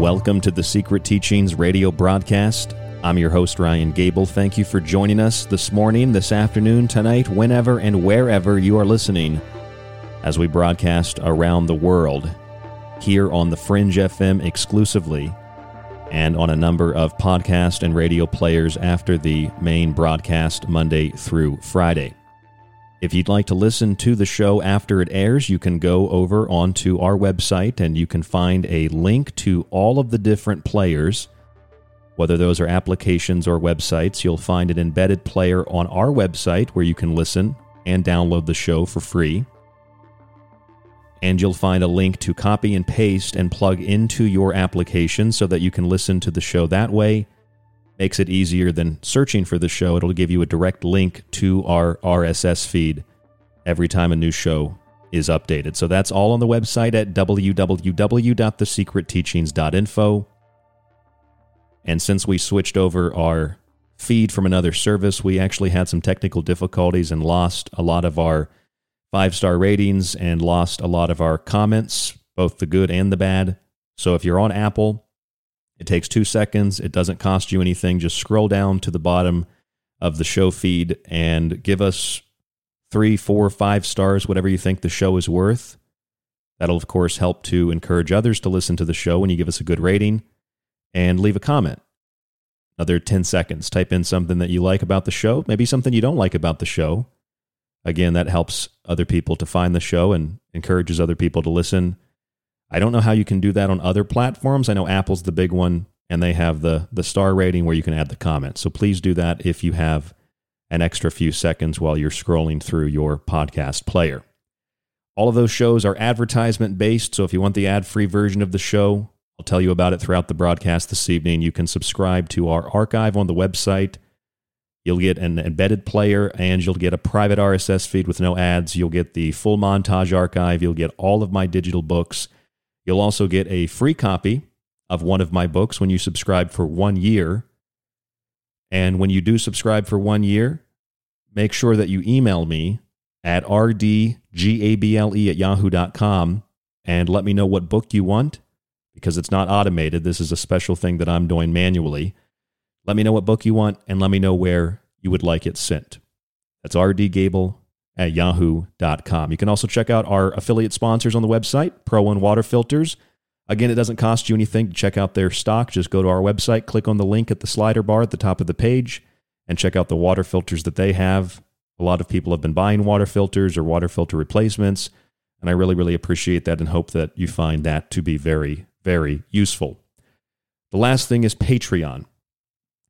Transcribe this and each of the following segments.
Welcome to the Secret Teachings radio broadcast. I'm your host, Ryan Gable. Thank you for joining us this morning, this afternoon, tonight, whenever and wherever you are listening as we broadcast around the world here on the Fringe FM exclusively and on a number of podcast and radio players after the main broadcast Monday through Friday. If you'd like to listen to the show after it airs, you can go over onto our website and you can find a link to all of the different players. Whether those are applications or websites, you'll find an embedded player on our website where you can listen and download the show for free. And you'll find a link to copy and paste and plug into your application so that you can listen to the show that way. Makes it easier than searching for the show. It'll give you a direct link to our RSS feed every time a new show is updated. So that's all on the website at www.thesecretteachings.info. And since we switched over our feed from another service, we actually had some technical difficulties and lost a lot of our five star ratings and lost a lot of our comments, both the good and the bad. So if you're on Apple, it takes two seconds. It doesn't cost you anything. Just scroll down to the bottom of the show feed and give us three, four, five stars, whatever you think the show is worth. That'll, of course, help to encourage others to listen to the show when you give us a good rating and leave a comment. Another 10 seconds. Type in something that you like about the show, maybe something you don't like about the show. Again, that helps other people to find the show and encourages other people to listen. I don't know how you can do that on other platforms. I know Apple's the big one and they have the the star rating where you can add the comment. So please do that if you have an extra few seconds while you're scrolling through your podcast player. All of those shows are advertisement based, so if you want the ad free version of the show, I'll tell you about it throughout the broadcast this evening. You can subscribe to our archive on the website. You'll get an embedded player and you'll get a private RSS feed with no ads. You'll get the full montage archive. You'll get all of my digital books. You'll also get a free copy of one of my books when you subscribe for one year. And when you do subscribe for one year, make sure that you email me at rdgable at yahoo.com and let me know what book you want because it's not automated. This is a special thing that I'm doing manually. Let me know what book you want and let me know where you would like it sent. That's rdgable at yahoo.com. You can also check out our affiliate sponsors on the website, Pro One Water Filters. Again, it doesn't cost you anything to check out their stock. Just go to our website, click on the link at the slider bar at the top of the page, and check out the water filters that they have. A lot of people have been buying water filters or water filter replacements, and I really, really appreciate that and hope that you find that to be very, very useful. The last thing is Patreon.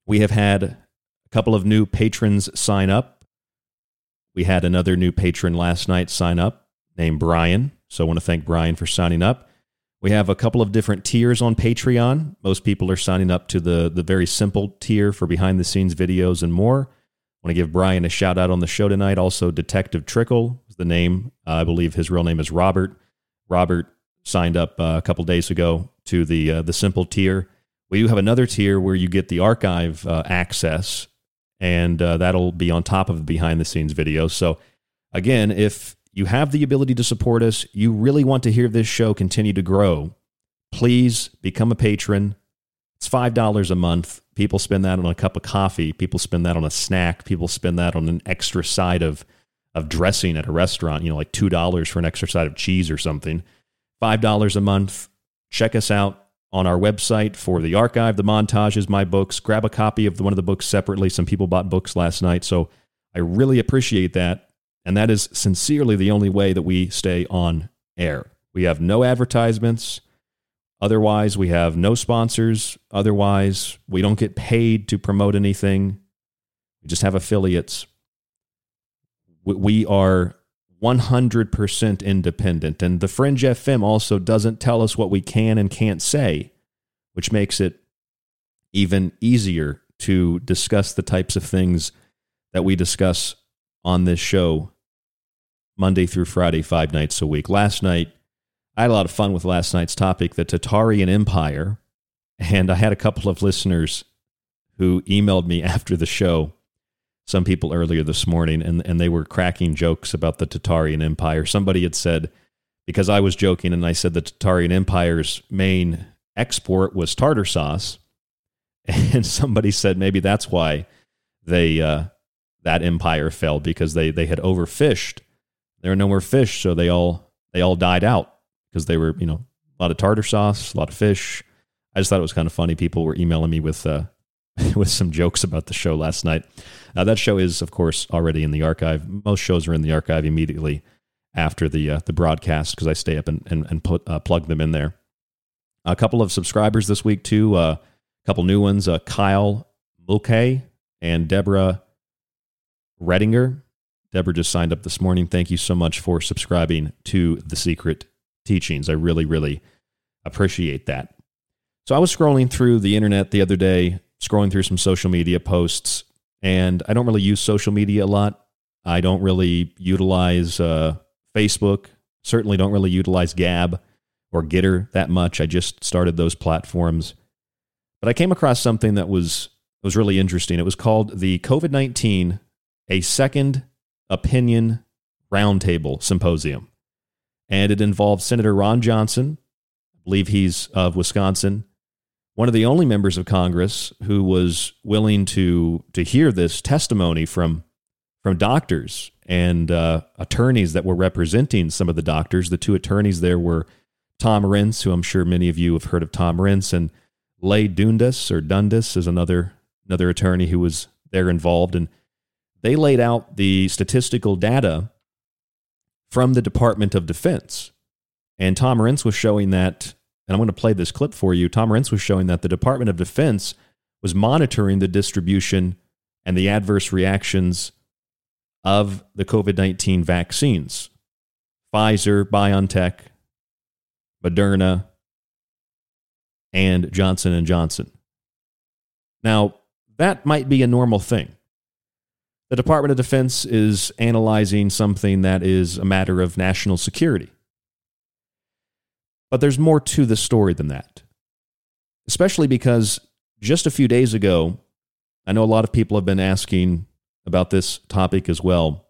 We have had a couple of new patrons sign up. We had another new patron last night sign up named Brian. So I want to thank Brian for signing up. We have a couple of different tiers on Patreon. Most people are signing up to the, the very simple tier for behind the scenes videos and more. I want to give Brian a shout out on the show tonight. Also, Detective Trickle is the name. Uh, I believe his real name is Robert. Robert signed up uh, a couple days ago to the uh, the simple tier. We do have another tier where you get the archive uh, access, and uh, that'll be on top of the behind the scenes videos. So, again, if you have the ability to support us, you really want to hear this show continue to grow, please become a patron. It's $5 a month. People spend that on a cup of coffee. People spend that on a snack. People spend that on an extra side of, of dressing at a restaurant, you know, like $2 for an extra side of cheese or something. $5 a month. Check us out on our website for the archive, the montages, my books. Grab a copy of one of the books separately. Some people bought books last night. So I really appreciate that. And that is sincerely the only way that we stay on air. We have no advertisements. Otherwise, we have no sponsors. Otherwise, we don't get paid to promote anything. We just have affiliates. We are 100% independent. And the Fringe FM also doesn't tell us what we can and can't say, which makes it even easier to discuss the types of things that we discuss on this show Monday through Friday, five nights a week. Last night, I had a lot of fun with last night's topic, the Tartarian Empire. And I had a couple of listeners who emailed me after the show, some people earlier this morning, and, and they were cracking jokes about the Tartarian Empire. Somebody had said, because I was joking and I said the Tartarian Empire's main export was tartar sauce. And somebody said maybe that's why they uh, that empire fell because they they had overfished. There were no more fish, so they all they all died out because they were you know a lot of tartar sauce, a lot of fish. I just thought it was kind of funny. People were emailing me with uh, with some jokes about the show last night. Uh, that show is, of course, already in the archive. Most shows are in the archive immediately after the uh, the broadcast because I stay up and and, and put uh, plug them in there. A couple of subscribers this week too. Uh, a couple new ones: uh, Kyle Mulcahy and Deborah Redinger. Deborah just signed up this morning. Thank you so much for subscribing to The Secret Teachings. I really, really appreciate that. So I was scrolling through the internet the other day, scrolling through some social media posts, and I don't really use social media a lot. I don't really utilize uh, Facebook, certainly don't really utilize Gab or Gettr that much. I just started those platforms. But I came across something that was was really interesting. It was called the COVID 19 A Second Opinion Roundtable Symposium. And it involved Senator Ron Johnson, I believe he's of Wisconsin, one of the only members of Congress who was willing to, to hear this testimony from, from doctors and uh, attorneys that were representing some of the doctors. The two attorneys there were Tom Renz, who I'm sure many of you have heard of Tom Renz, and Leigh Dundas or Dundas is another another attorney who was there involved, and they laid out the statistical data from the Department of Defense. And Tom Renz was showing that, and I'm going to play this clip for you. Tom Renz was showing that the Department of Defense was monitoring the distribution and the adverse reactions of the COVID 19 vaccines Pfizer, BioNTech, Moderna, and Johnson Johnson. Now, that might be a normal thing. The Department of Defense is analyzing something that is a matter of national security. But there's more to the story than that. Especially because just a few days ago, I know a lot of people have been asking about this topic as well.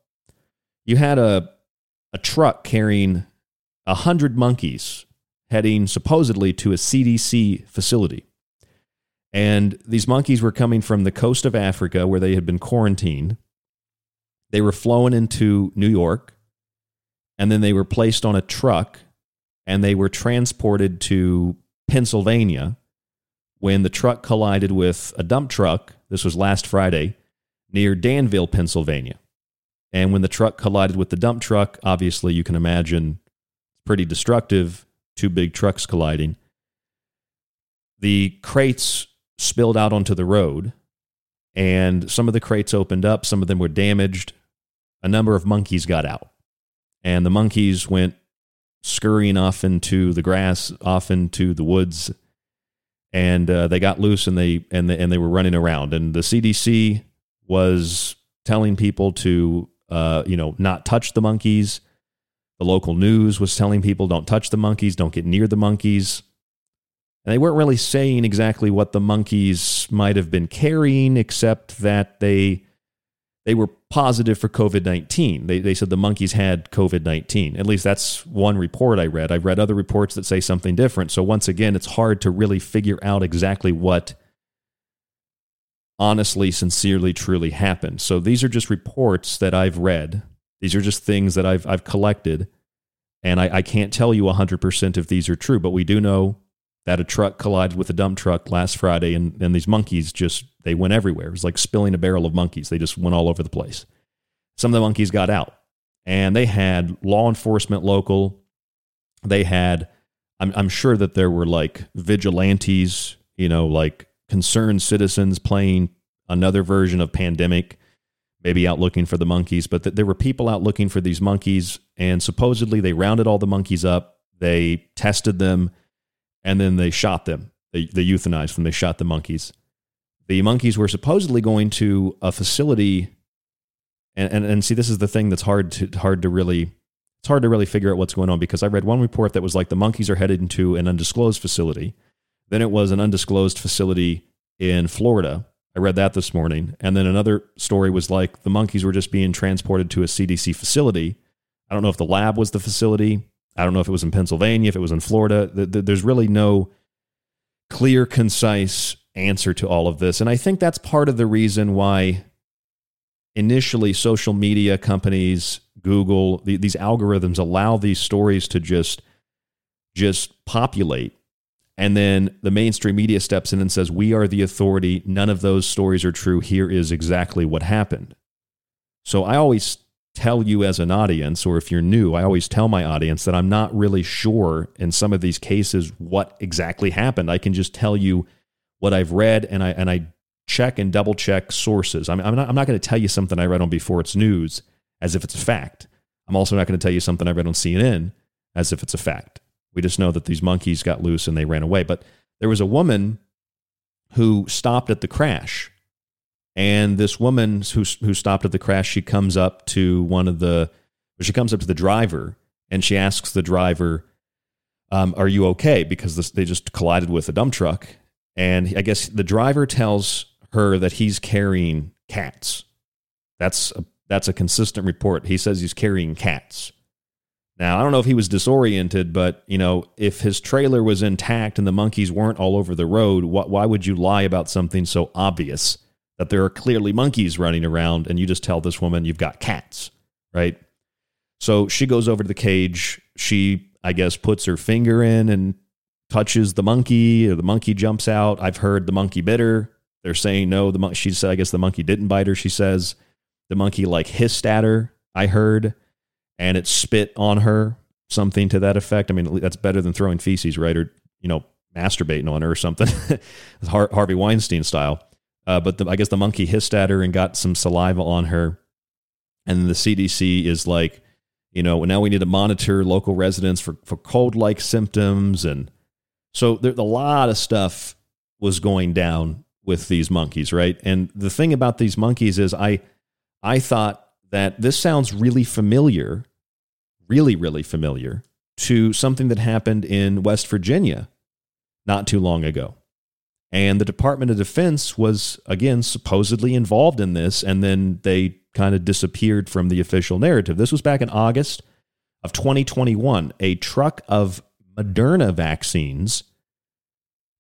You had a, a truck carrying a hundred monkeys heading supposedly to a CDC facility. And these monkeys were coming from the coast of Africa where they had been quarantined. They were flown into New York and then they were placed on a truck and they were transported to Pennsylvania when the truck collided with a dump truck. This was last Friday near Danville, Pennsylvania. And when the truck collided with the dump truck, obviously you can imagine it's pretty destructive, two big trucks colliding. The crates spilled out onto the road, and some of the crates opened up, some of them were damaged. A number of monkeys got out, and the monkeys went scurrying off into the grass, off into the woods, and uh, they got loose and they and they, and they were running around. And the CDC was telling people to uh, you know not touch the monkeys. The local news was telling people don't touch the monkeys, don't get near the monkeys. And they weren't really saying exactly what the monkeys might have been carrying, except that they they were positive for COVID 19. They, they said the monkeys had COVID 19. At least that's one report I read. I've read other reports that say something different. So, once again, it's hard to really figure out exactly what honestly, sincerely, truly happened. So, these are just reports that I've read. These are just things that I've, I've collected. And I, I can't tell you 100% if these are true, but we do know that a truck collided with a dump truck last Friday, and, and these monkeys just they went everywhere. It was like spilling a barrel of monkeys. They just went all over the place. Some of the monkeys got out, and they had law enforcement local. They had, I'm, I'm sure that there were like vigilantes, you know, like concerned citizens playing another version of pandemic, maybe out looking for the monkeys. But th- there were people out looking for these monkeys, and supposedly they rounded all the monkeys up. They tested them and then they shot them. They, they euthanized them. They shot the monkeys. The monkeys were supposedly going to a facility, and, and, and see, this is the thing that's hard to hard to really it's hard to really figure out what's going on because I read one report that was like the monkeys are headed into an undisclosed facility. Then it was an undisclosed facility in Florida. I read that this morning. And then another story was like the monkeys were just being transported to a CDC facility. I don't know if the lab was the facility. I don't know if it was in Pennsylvania, if it was in Florida. There's really no clear, concise answer to all of this. And I think that's part of the reason why initially social media companies, Google, these algorithms allow these stories to just just populate. And then the mainstream media steps in and says, We are the authority. None of those stories are true. Here is exactly what happened. So I always tell you as an audience, or if you're new, I always tell my audience that I'm not really sure in some of these cases what exactly happened. I can just tell you what I've read and I and I check and double check sources. I'm, I'm not I'm not going to tell you something I read on before it's news as if it's a fact. I'm also not going to tell you something I read on CNN as if it's a fact. We just know that these monkeys got loose and they ran away. But there was a woman who stopped at the crash. And this woman who, who stopped at the crash, she comes up to one of the, she comes up to the driver and she asks the driver, um, Are you okay? Because this, they just collided with a dump truck. And I guess the driver tells her that he's carrying cats. That's a, that's a consistent report. He says he's carrying cats. Now, I don't know if he was disoriented, but you know, if his trailer was intact and the monkeys weren't all over the road, why would you lie about something so obvious that there are clearly monkeys running around and you just tell this woman you've got cats, right? So she goes over to the cage. She, I guess, puts her finger in and touches the monkey, or the monkey jumps out. I've heard the monkey bit her. They're saying no. The she said, I guess the monkey didn't bite her. She says the monkey like hissed at her. I heard and it spit on her, something to that effect. I mean, that's better than throwing feces, right? Or, you know, masturbating on her or something, Harvey Weinstein style. Uh, but the, I guess the monkey hissed at her and got some saliva on her. And the CDC is like, you know, now we need to monitor local residents for, for cold like symptoms. And so there, a lot of stuff was going down with these monkeys, right? And the thing about these monkeys is I, I thought that this sounds really familiar really, really familiar to something that happened in West Virginia not too long ago. And the Department of Defense was, again, supposedly involved in this, and then they kind of disappeared from the official narrative. This was back in August of 2021. A truck of Moderna vaccines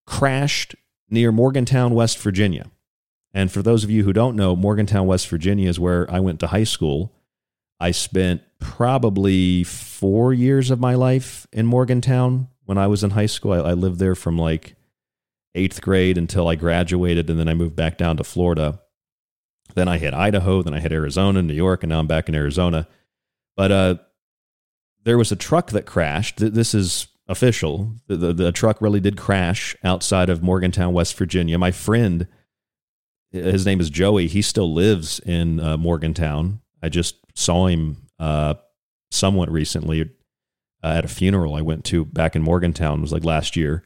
crashed near Morgantown, West Virginia. And for those of you who don't know, Morgantown, West Virginia is where I went to high school. I spent probably four years of my life in Morgantown when I was in high school. I, I, lived there from like eighth grade until I graduated, and then I moved back down to Florida. Then I hit Idaho, then I hit Arizona, New York, and now I'm back in Arizona. But uh, there was a truck that crashed. This is official. The, the, the truck really did crash outside of Morgantown, West Virginia. My friend, his name is Joey, he still lives in uh, Morgantown. I just saw him uh, somewhat recently uh, at a funeral I went to back in Morgantown. It was like last year.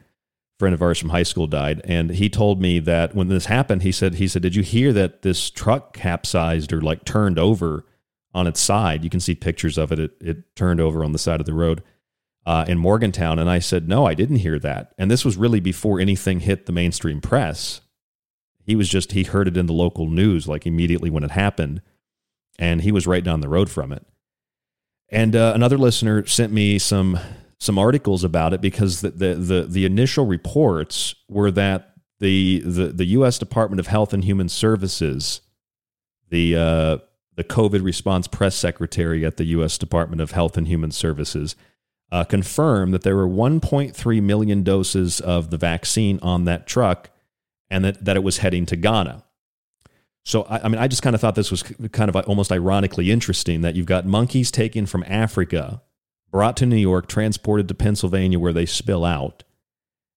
Friend of ours from high school died, and he told me that when this happened, he said, "He said, did you hear that this truck capsized or like turned over on its side? You can see pictures of it. It, it turned over on the side of the road." Uh, in Morgantown. And I said, No, I didn't hear that. And this was really before anything hit the mainstream press. He was just, he heard it in the local news like immediately when it happened. And he was right down the road from it. And uh, another listener sent me some some articles about it because the, the the the, initial reports were that the, the the U.S. Department of Health and Human Services, the uh, the COVID response press secretary at the U.S. Department of Health and Human Services, uh, confirmed that there were 1.3 million doses of the vaccine on that truck, and that that it was heading to Ghana. So, I, I mean, I just kind of thought this was kind of almost ironically interesting that you've got monkeys taken from Africa, brought to New York, transported to Pennsylvania where they spill out.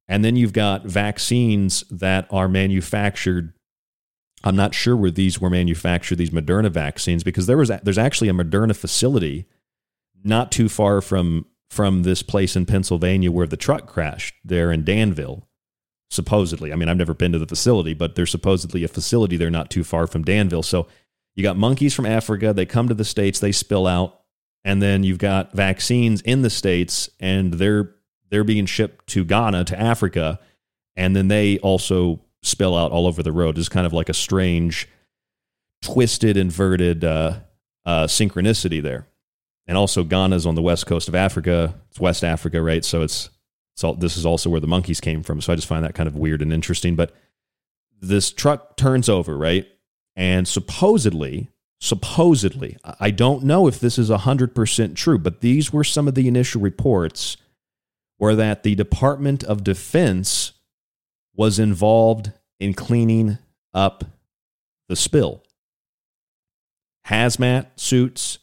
And then you've got vaccines that are manufactured. I'm not sure where these were manufactured, these Moderna vaccines, because there was there's actually a Moderna facility not too far from from this place in Pennsylvania where the truck crashed there in Danville supposedly. I mean, I've never been to the facility, but there's supposedly a facility there not too far from Danville. So you got monkeys from Africa, they come to the States, they spill out, and then you've got vaccines in the States and they're they're being shipped to Ghana, to Africa, and then they also spill out all over the road. It's kind of like a strange, twisted, inverted uh, uh, synchronicity there. And also, Ghana's on the west coast of Africa. It's West Africa, right? So it's so this is also where the monkeys came from. So I just find that kind of weird and interesting. But this truck turns over, right? And supposedly, supposedly, I don't know if this is 100% true, but these were some of the initial reports were that the Department of Defense was involved in cleaning up the spill. Hazmat suits.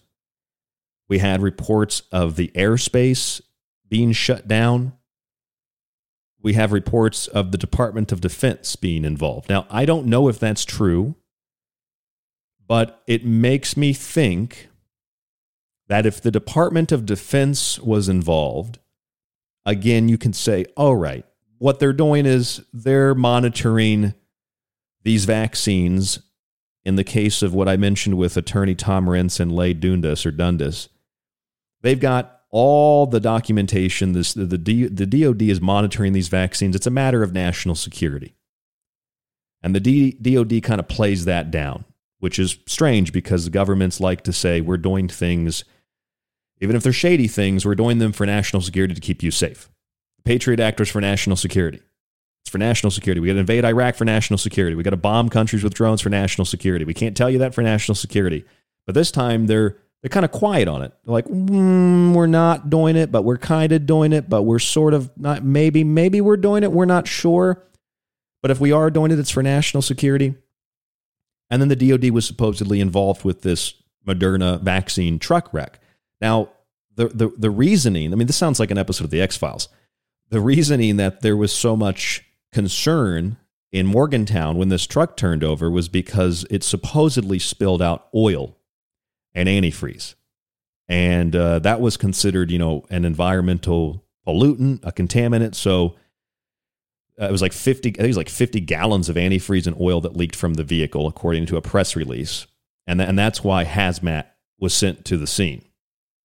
We had reports of the airspace being shut down we have reports of the Department of Defense being involved. Now, I don't know if that's true, but it makes me think that if the Department of Defense was involved, again, you can say, all right, what they're doing is they're monitoring these vaccines. In the case of what I mentioned with attorney Tom Renz and Leigh Dundas or Dundas, they've got all the documentation. This the, the, the DoD is monitoring these vaccines. It's a matter of national security, and the D, DoD kind of plays that down, which is strange because the governments like to say we're doing things, even if they're shady things, we're doing them for national security to keep you safe. Patriot Act was for national security. It's for national security. We got to invade Iraq for national security. We got to bomb countries with drones for national security. We can't tell you that for national security. But this time they're they're kind of quiet on it. They're like, mm, we're not doing it, but we're kind of doing it, but we're sort of not. Maybe maybe we're doing it. We're not sure. But if we are doing it, it's for national security. And then the DoD was supposedly involved with this Moderna vaccine truck wreck. Now, the the the reasoning. I mean, this sounds like an episode of the X Files the reasoning that there was so much concern in Morgantown when this truck turned over was because it supposedly spilled out oil and antifreeze. And uh, that was considered, you know, an environmental pollutant, a contaminant. So uh, it was like 50, I think it was like 50 gallons of antifreeze and oil that leaked from the vehicle, according to a press release. And, th- and that's why hazmat was sent to the scene.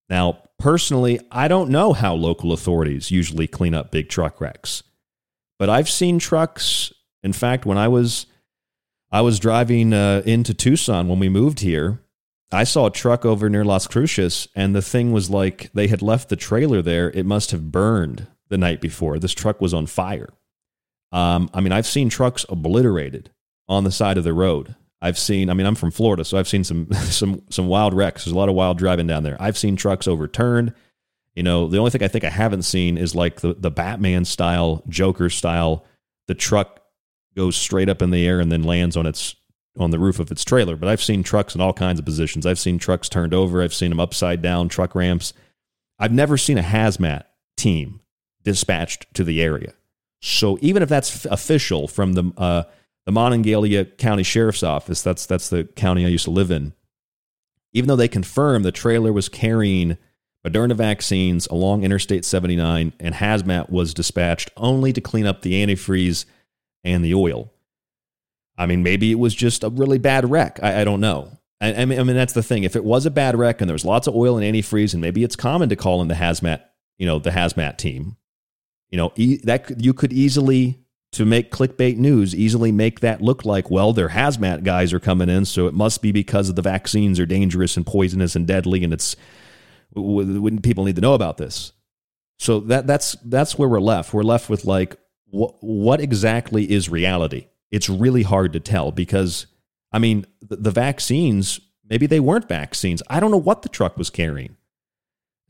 Now, personally, I don't know how local authorities usually clean up big truck wrecks, but I've seen trucks. In fact, when I was I was driving uh, into Tucson when we moved here, I saw a truck over near Las Cruces, and the thing was like they had left the trailer there. It must have burned the night before. This truck was on fire. Um, I mean, I've seen trucks obliterated on the side of the road. I've seen. I mean, I'm from Florida, so I've seen some some some wild wrecks. There's a lot of wild driving down there. I've seen trucks overturned. You know, the only thing I think I haven't seen is like the the Batman style, Joker style. The truck goes straight up in the air and then lands on its on the roof of its trailer. But I've seen trucks in all kinds of positions. I've seen trucks turned over. I've seen them upside down, truck ramps. I've never seen a hazmat team dispatched to the area. So even if that's official from the uh, the Monongalia County Sheriff's Office, that's that's the county I used to live in. Even though they confirmed the trailer was carrying Moderna vaccines along Interstate 79 and hazmat was dispatched only to clean up the antifreeze and the oil. I mean, maybe it was just a really bad wreck. I, I don't know. I, I, mean, I mean, that's the thing. If it was a bad wreck and there was lots of oil and antifreeze, and maybe it's common to call in the hazmat, you know, the hazmat team, you know, e- that you could easily to make clickbait news easily make that look like, well, their hazmat guys are coming in, so it must be because of the vaccines are dangerous and poisonous and deadly, and it's when people need to know about this. So that that's that's where we're left. We're left with like, what what exactly is reality? It's really hard to tell because, I mean, the, the vaccines maybe they weren't vaccines. I don't know what the truck was carrying.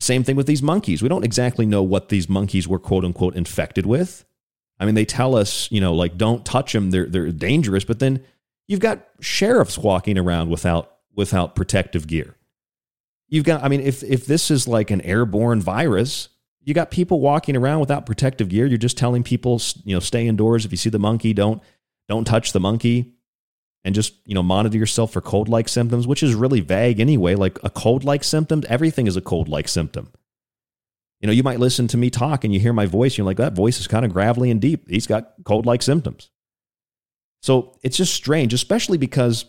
Same thing with these monkeys. We don't exactly know what these monkeys were quote unquote infected with. I mean, they tell us, you know, like don't touch them; they're they're dangerous. But then you've got sheriffs walking around without without protective gear. You've got, I mean, if if this is like an airborne virus, you got people walking around without protective gear. You're just telling people, you know, stay indoors. If you see the monkey, don't don't touch the monkey, and just you know monitor yourself for cold-like symptoms, which is really vague anyway. Like a cold-like symptom, everything is a cold-like symptom. You know, you might listen to me talk and you hear my voice, you're like, that voice is kind of gravelly and deep. He's got cold like symptoms. So it's just strange, especially because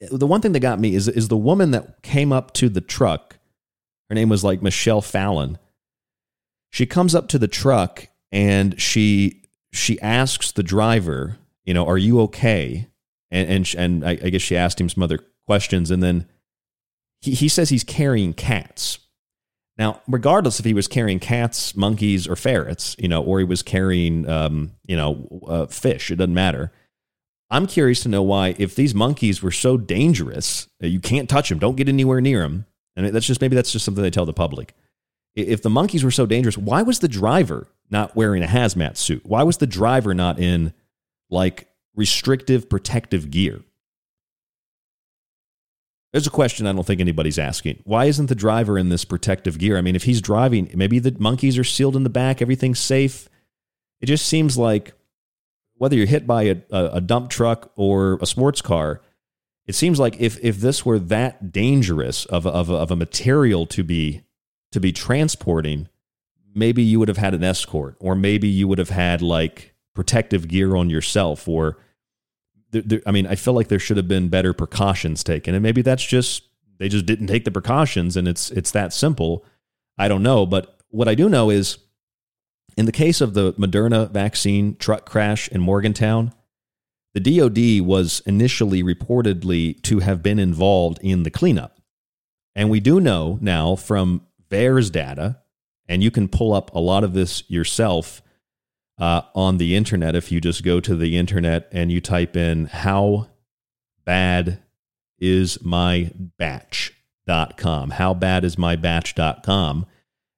the one thing that got me is, is the woman that came up to the truck. Her name was like Michelle Fallon. She comes up to the truck and she she asks the driver, you know, are you okay? And and and I, I guess she asked him some other questions, and then he, he says he's carrying cats. Now, regardless if he was carrying cats, monkeys, or ferrets, you know, or he was carrying, um, you know, uh, fish, it doesn't matter. I'm curious to know why, if these monkeys were so dangerous, you can't touch them, don't get anywhere near them. And that's just maybe that's just something they tell the public. If the monkeys were so dangerous, why was the driver not wearing a hazmat suit? Why was the driver not in like restrictive protective gear? There's a question I don't think anybody's asking. Why isn't the driver in this protective gear? I mean, if he's driving, maybe the monkeys are sealed in the back, everything's safe. It just seems like whether you're hit by a, a, dump truck or a sports car, it seems like if if this were that dangerous of of of a material to be to be transporting, maybe you would have had an escort, or maybe you would have had like protective gear on yourself, or there, there, I mean, I feel like there should have been better precautions taken, and maybe that's just they just didn't take the precautions, and it's it's that simple. I don't know, but what I do know is, in the case of the Moderna vaccine truck crash in Morgantown, the DoD was initially reportedly to have been involved in the cleanup, and we do know now from VAERS data, and you can pull up a lot of this yourself uh, on the internet if you just go to the internet and you type in how bad is my batch.com how bad is my batch.com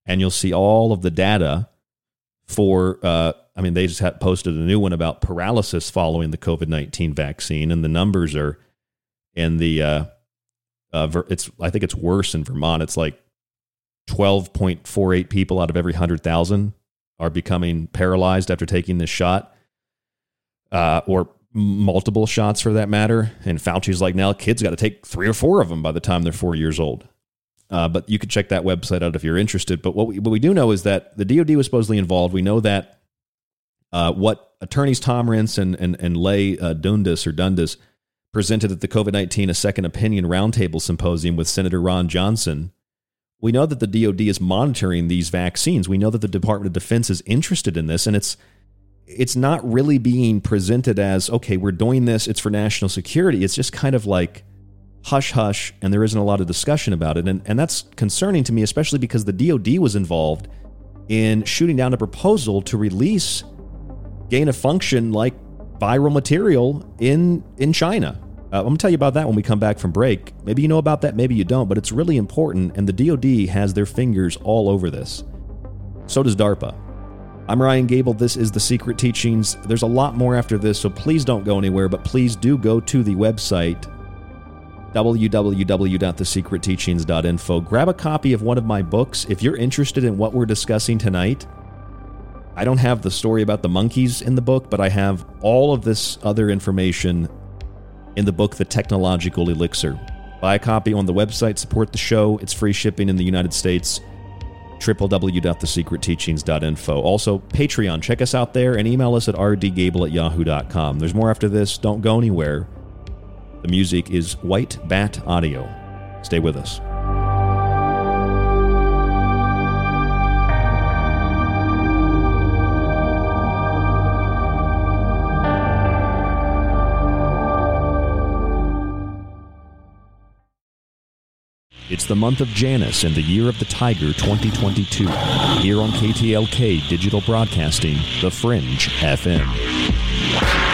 and you'll see all of the data for uh, i mean they just had posted a new one about paralysis following the covid-19 vaccine and the numbers are in the uh, uh, it's i think it's worse in vermont. It's like 12.48 people out of every 100000 are becoming paralyzed after taking this shot, uh, or multiple shots for that matter. And Fauci's like, now kids got to take three or four of them by the time they're four years old. Uh, but you could check that website out if you're interested. But what we, what we do know is that the DoD was supposedly involved. We know that uh, what attorneys Tom Renz and, and, and Leigh uh, Dundas or Dundas presented at the COVID 19 A Second Opinion Roundtable Symposium with Senator Ron Johnson we know that the DoD is monitoring these vaccines. We know that the Department of Defense is interested in this, and it's it's not really being presented as okay, we're doing this. It's for national security. It's just kind of like hush hush, and there isn't a lot of discussion about it, and and that's concerning to me, especially because the DoD was involved in shooting down a proposal to release gain of function like viral material in in China. Uh, I'm going to tell you about that when we come back from break. Maybe you know about that, maybe you don't, but it's really important, and the DoD has their fingers all over this. So does DARPA. I'm Ryan Gable. This is The Secret Teachings. There's a lot more after this, so please don't go anywhere, but please do go to the website www.thesecretteachings.info. Grab a copy of one of my books if you're interested in what we're discussing tonight. I don't have the story about the monkeys in the book, but I have all of this other information in the book The Technological Elixir. Buy a copy on the website, support the show. It's free shipping in the United States. www.thesecretteachings.info. Also, Patreon. Check us out there and email us at rdgable at yahoo.com. There's more after this. Don't go anywhere. The music is White Bat Audio. Stay with us. It's the month of Janus and the year of the Tiger 2022. Here on KTLK Digital Broadcasting, The Fringe FM.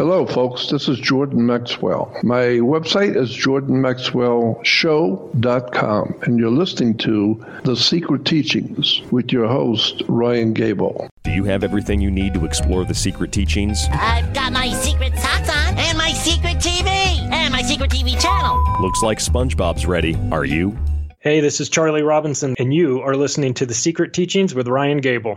Hello, folks. This is Jordan Maxwell. My website is jordanmaxwellshow.com, and you're listening to The Secret Teachings with your host, Ryan Gable. Do you have everything you need to explore the secret teachings? I've got my secret socks on, and my secret TV, and my secret TV channel. Looks like SpongeBob's ready. Are you? Hey, this is Charlie Robinson, and you are listening to The Secret Teachings with Ryan Gable.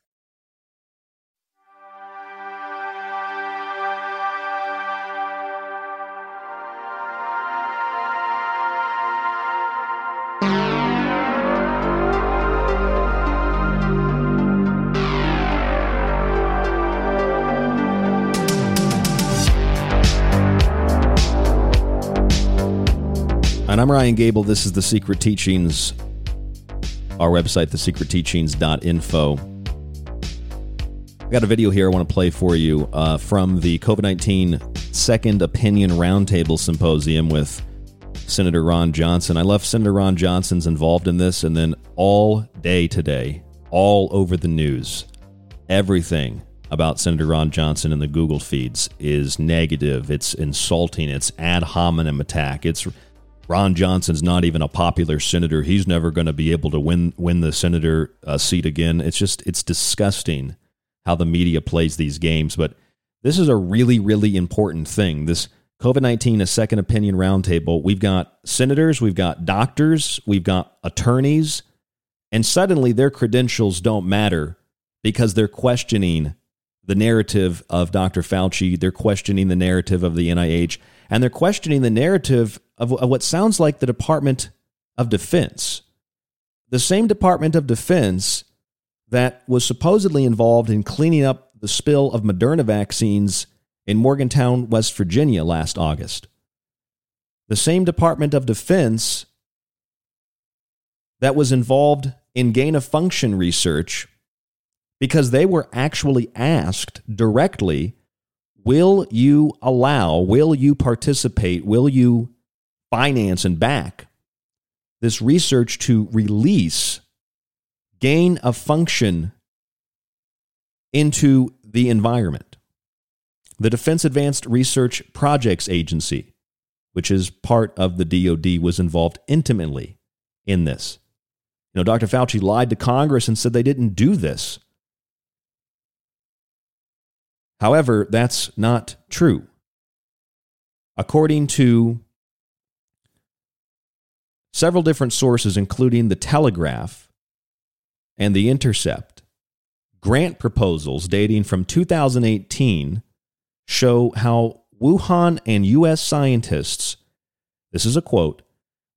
And I'm Ryan Gable. This is The Secret Teachings. Our website, thesecretteachings.info. I got a video here I want to play for you uh, from the COVID 19 Second Opinion Roundtable Symposium with Senator Ron Johnson. I love Senator Ron Johnson's involved in this, and then all day today, all over the news, everything about Senator Ron Johnson in the Google feeds is negative. It's insulting. It's ad hominem attack. It's Ron Johnson's not even a popular senator. He's never going to be able to win win the senator uh, seat again. It's just it's disgusting how the media plays these games. But this is a really really important thing. This COVID nineteen a second opinion roundtable. We've got senators, we've got doctors, we've got attorneys, and suddenly their credentials don't matter because they're questioning the narrative of Dr. Fauci. They're questioning the narrative of the NIH, and they're questioning the narrative of, of what sounds like the Department of Defense. The same Department of Defense that was supposedly involved in cleaning up the spill of Moderna vaccines in Morgantown, West Virginia last August. The same Department of Defense that was involved in gain of function research because they were actually asked directly Will you allow, will you participate, will you finance and back this research to release gain of function into the environment. The Defense Advanced Research Projects Agency, which is part of the DoD, was involved intimately in this. You know, Dr. Fauci lied to Congress and said they didn't do this. However, that's not true. According to several different sources, including The Telegraph and The Intercept, grant proposals dating from 2018 show how Wuhan and U.S. scientists, this is a quote,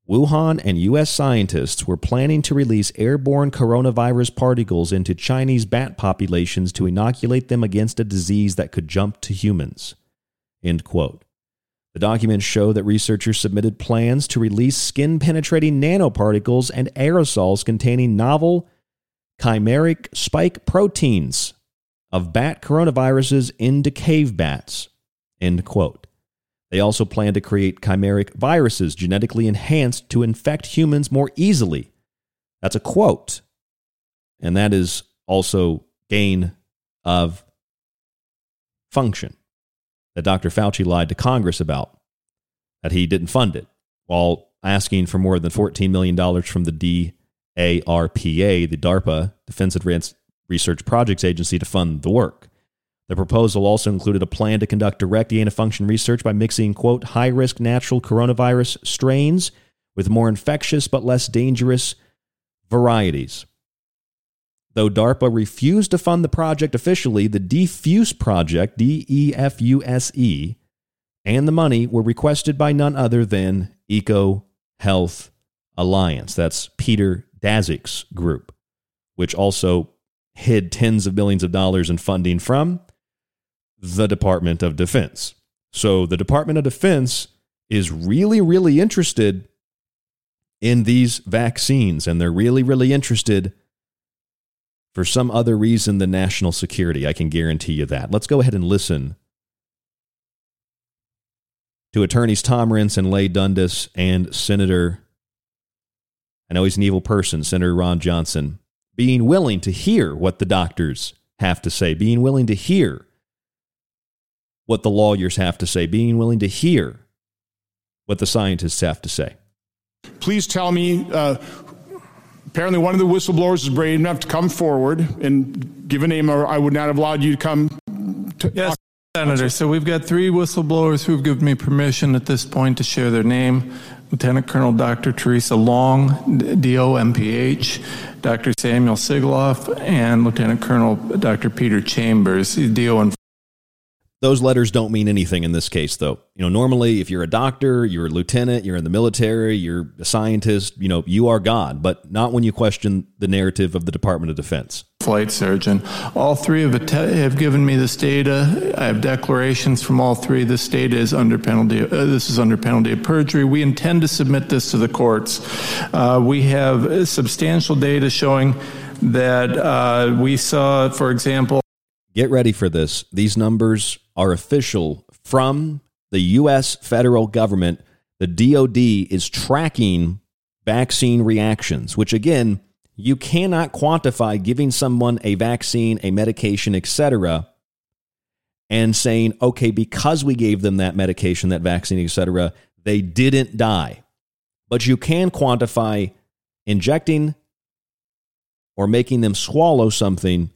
Wuhan and U.S. scientists were planning to release airborne coronavirus particles into Chinese bat populations to inoculate them against a disease that could jump to humans. End quote. The documents show that researchers submitted plans to release skin penetrating nanoparticles and aerosols containing novel chimeric spike proteins of bat coronaviruses into cave bats. End quote. They also plan to create chimeric viruses genetically enhanced to infect humans more easily. That's a quote. And that is also gain of function that Dr. Fauci lied to Congress about, that he didn't fund it, while asking for more than $14 million from the DARPA, the DARPA, Defense Advanced Research Projects Agency, to fund the work. The proposal also included a plan to conduct direct gain of function research by mixing, quote, high risk natural coronavirus strains with more infectious but less dangerous varieties. Though DARPA refused to fund the project officially, the Defuse Project, D E F U S E, and the money were requested by none other than Eco Health Alliance. That's Peter Daszak's group, which also hid tens of millions of dollars in funding from the Department of Defense. So the Department of Defense is really, really interested in these vaccines, and they're really, really interested for some other reason than national security. I can guarantee you that. Let's go ahead and listen to attorneys Tom Renz and Leigh Dundas and Senator, I know he's an evil person, Senator Ron Johnson, being willing to hear what the doctors have to say, being willing to hear what the lawyers have to say, being willing to hear what the scientists have to say. Please tell me. Uh, apparently, one of the whistleblowers is brave enough to come forward and give a name, or I would not have allowed you to come. To yes, Senator. So we've got three whistleblowers who've given me permission at this point to share their name. Lieutenant Colonel Dr. Teresa Long, DOMPH, Dr. Samuel Sigoloff, and Lieutenant Colonel Dr. Peter Chambers, DO those letters don't mean anything in this case, though. You know, normally if you're a doctor, you're a lieutenant, you're in the military, you're a scientist, you know, you are God, but not when you question the narrative of the Department of Defense. Flight surgeon. All three have, have given me this data. I have declarations from all three. This data is under penalty. Uh, this is under penalty of perjury. We intend to submit this to the courts. Uh, we have substantial data showing that uh, we saw, for example, Get ready for this. These numbers are official from the U.S. federal government. The DoD is tracking vaccine reactions, which again, you cannot quantify giving someone a vaccine, a medication, etc., and saying, okay, because we gave them that medication, that vaccine, etc., they didn't die. But you can quantify injecting or making them swallow something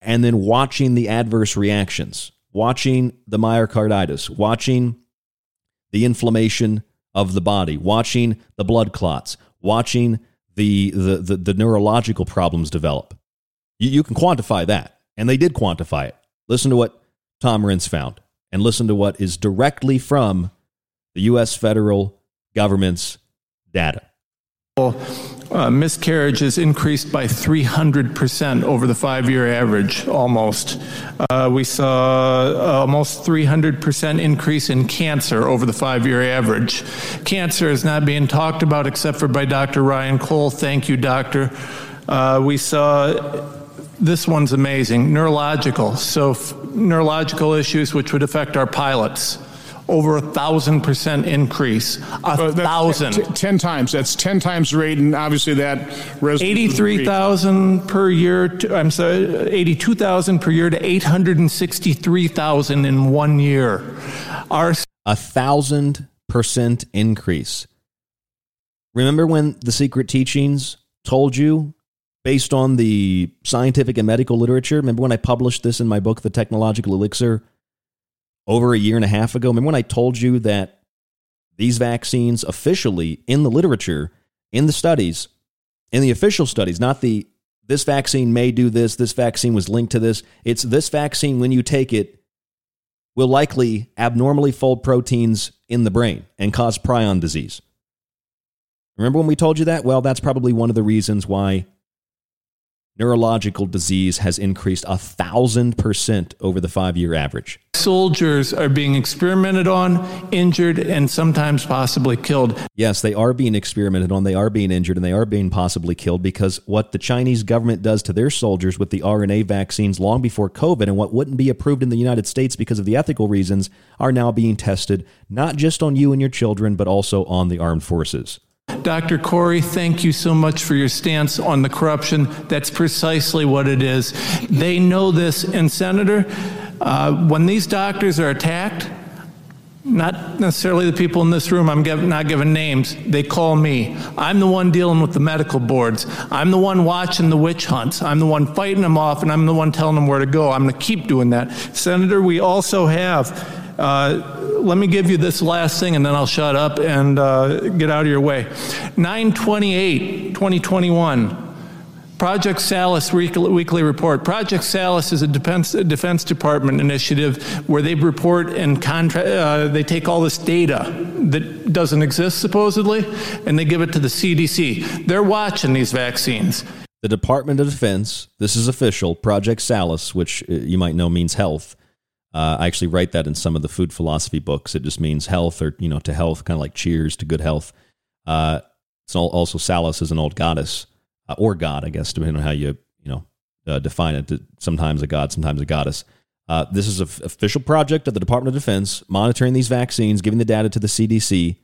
and then watching the adverse reactions, watching the myocarditis, watching the inflammation of the body, watching the blood clots, watching the, the, the, the neurological problems develop. You, you, can quantify that. And they did quantify it. Listen to what Tom Renz found and listen to what is directly from the U.S. federal government's data uh, miscarriages increased by 300% over the five year average, almost. Uh, we saw almost 300% increase in cancer over the five year average. Cancer is not being talked about except for by Dr. Ryan Cole. Thank you, doctor. Uh, we saw this one's amazing neurological. So, f- neurological issues which would affect our pilots over a thousand percent increase. A uh, thousand. T- ten times. That's ten times the rate, and obviously that. Eighty-three thousand per year. To, I'm sorry, eighty-two thousand per year to eight hundred and sixty-three thousand in one year. Our a thousand percent increase. Remember when the Secret Teachings told you, based on the scientific and medical literature? Remember when I published this in my book, The Technological Elixir? Over a year and a half ago. Remember when I told you that these vaccines officially in the literature, in the studies, in the official studies, not the this vaccine may do this, this vaccine was linked to this. It's this vaccine, when you take it, will likely abnormally fold proteins in the brain and cause prion disease. Remember when we told you that? Well, that's probably one of the reasons why neurological disease has increased a thousand percent over the five year average. Soldiers are being experimented on, injured, and sometimes possibly killed. Yes, they are being experimented on, they are being injured, and they are being possibly killed because what the Chinese government does to their soldiers with the RNA vaccines long before COVID and what wouldn't be approved in the United States because of the ethical reasons are now being tested not just on you and your children, but also on the armed forces. Dr. Corey, thank you so much for your stance on the corruption. That's precisely what it is. They know this. And, Senator, uh, when these doctors are attacked, not necessarily the people in this room, I'm give, not giving names, they call me. I'm the one dealing with the medical boards. I'm the one watching the witch hunts. I'm the one fighting them off, and I'm the one telling them where to go. I'm going to keep doing that. Senator, we also have. Uh, let me give you this last thing and then I'll shut up and uh, get out of your way. 928, 2021. Project Salus weekly report. Project Salus is a defense, defense Department initiative where they report and contract. Uh, they take all this data that doesn't exist supposedly, and they give it to the CDC. They're watching these vaccines. The Department of Defense. This is official. Project Salus, which uh, you might know means health. Uh, I actually write that in some of the food philosophy books. It just means health, or you know, to health, kind of like cheers to good health. Uh, it's also Salus is an old goddess uh, or god, I guess, depending on how you you know uh, define it. Sometimes a god, sometimes a goddess. Uh, this is an f- official project of the Department of Defense monitoring these vaccines, giving the data to the CDC.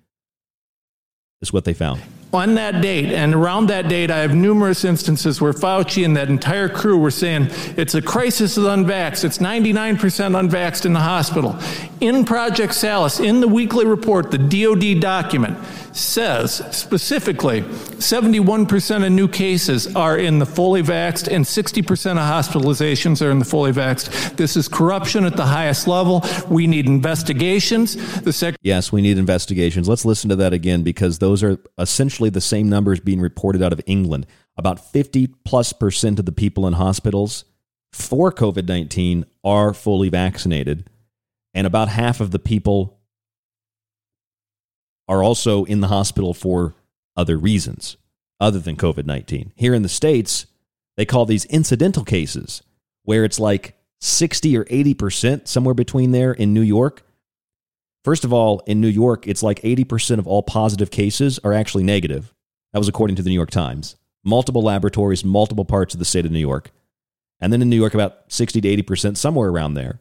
This is what they found on that date, and around that date, I have numerous instances where Fauci and that entire crew were saying it's a crisis of unvaxxed. It's 99% unvaxxed in the hospital. In Project Salus, in the weekly report, the DoD document says specifically 71% of new cases are in the fully vaxxed and 60% of hospitalizations are in the fully vaxxed. This is corruption at the highest level. We need investigations. The sec- yes, we need investigations. Let's listen to that again because those are essentially essentially the same numbers being reported out of England. About 50 plus percent of the people in hospitals for COVID 19 are fully vaccinated, and about half of the people are also in the hospital for other reasons other than COVID 19. Here in the States, they call these incidental cases, where it's like 60 or 80%, somewhere between there in New York. First of all, in New York, it's like 80% of all positive cases are actually negative. That was according to the New York Times. Multiple laboratories, multiple parts of the state of New York. And then in New York, about 60 to 80%, somewhere around there,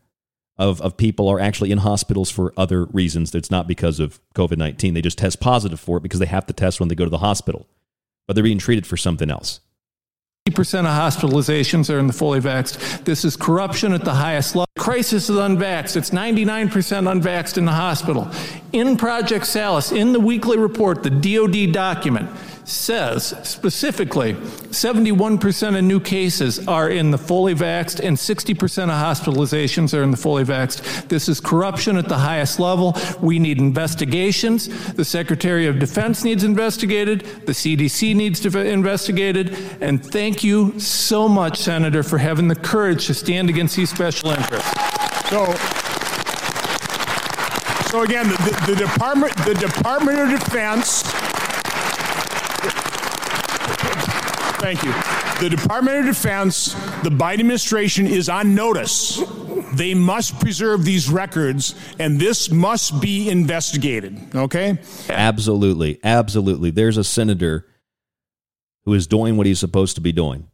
of, of people are actually in hospitals for other reasons. It's not because of COVID 19. They just test positive for it because they have to test when they go to the hospital, but they're being treated for something else percent of hospitalizations are in the fully vaxxed. This is corruption at the highest level. Crisis is unvaxxed. It's 99% unvaxxed in the hospital. In Project Salus, in the weekly report, the DoD document, says specifically 71% of new cases are in the fully vaxxed and 60% of hospitalizations are in the fully vaxxed. This is corruption at the highest level. We need investigations. The Secretary of Defense needs investigated. The CDC needs to be investigated. And thank you so much, Senator, for having the courage to stand against these special interests. So, so again, the, the, the Department, the Department of Defense Thank you. The Department of Defense, the Biden administration is on notice. They must preserve these records, and this must be investigated. Okay? Absolutely. Absolutely. There's a senator who is doing what he's supposed to be doing.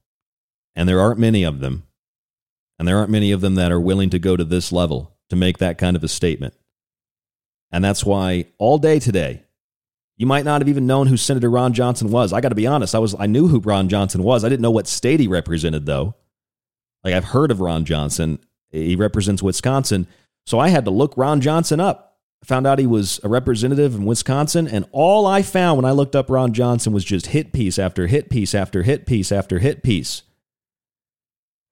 And there aren't many of them. And there aren't many of them that are willing to go to this level to make that kind of a statement. And that's why all day today, you might not have even known who Senator Ron Johnson was. I got to be honest, I was I knew who Ron Johnson was. I didn't know what state he represented though. Like I've heard of Ron Johnson. He represents Wisconsin. So I had to look Ron Johnson up. I found out he was a representative in Wisconsin and all I found when I looked up Ron Johnson was just hit piece after hit piece after hit piece after hit piece.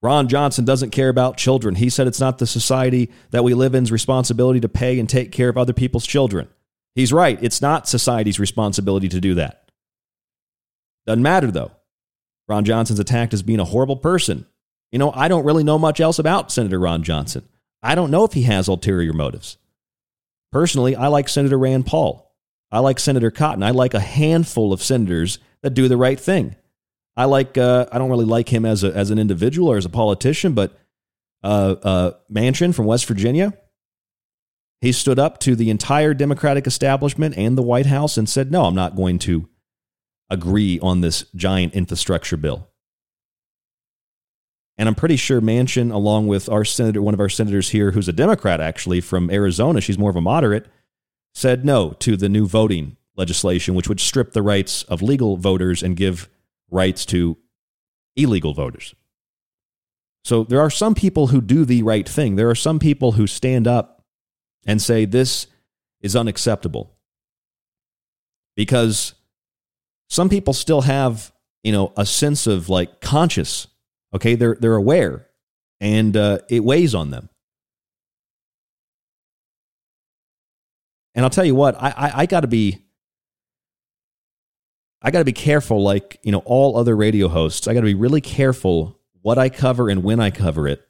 Ron Johnson doesn't care about children. He said it's not the society that we live in's responsibility to pay and take care of other people's children. He's right. It's not society's responsibility to do that. Doesn't matter, though. Ron Johnson's attacked as being a horrible person. You know, I don't really know much else about Senator Ron Johnson. I don't know if he has ulterior motives. Personally, I like Senator Rand Paul. I like Senator Cotton. I like a handful of senators that do the right thing. I like. Uh, I don't really like him as a, as an individual or as a politician, but uh, uh, Manchin from West Virginia, he stood up to the entire Democratic establishment and the White House and said, No, I'm not going to agree on this giant infrastructure bill. And I'm pretty sure Manchin, along with our senator, one of our senators here, who's a Democrat actually from Arizona, she's more of a moderate, said no to the new voting legislation, which would strip the rights of legal voters and give rights to illegal voters. So there are some people who do the right thing. There are some people who stand up and say this is unacceptable. Because some people still have, you know, a sense of like conscious, okay? They're, they're aware and uh, it weighs on them. And I'll tell you what, I, I, I got to be, I got to be careful, like, you know, all other radio hosts. I got to be really careful what I cover and when I cover it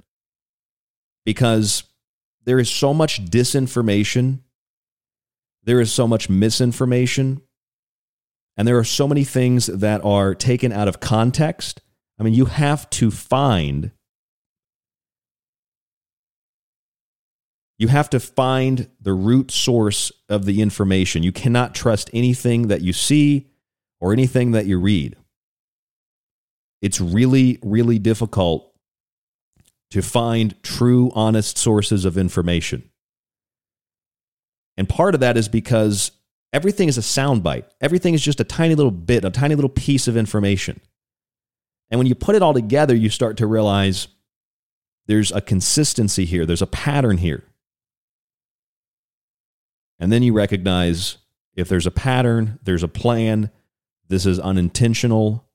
because there is so much disinformation, there is so much misinformation, and there are so many things that are taken out of context. I mean, you have to find You have to find the root source of the information. You cannot trust anything that you see or anything that you read. It's really, really difficult to find true, honest sources of information. And part of that is because everything is a soundbite. Everything is just a tiny little bit, a tiny little piece of information. And when you put it all together, you start to realize there's a consistency here, there's a pattern here. And then you recognize if there's a pattern, there's a plan, this is unintentional.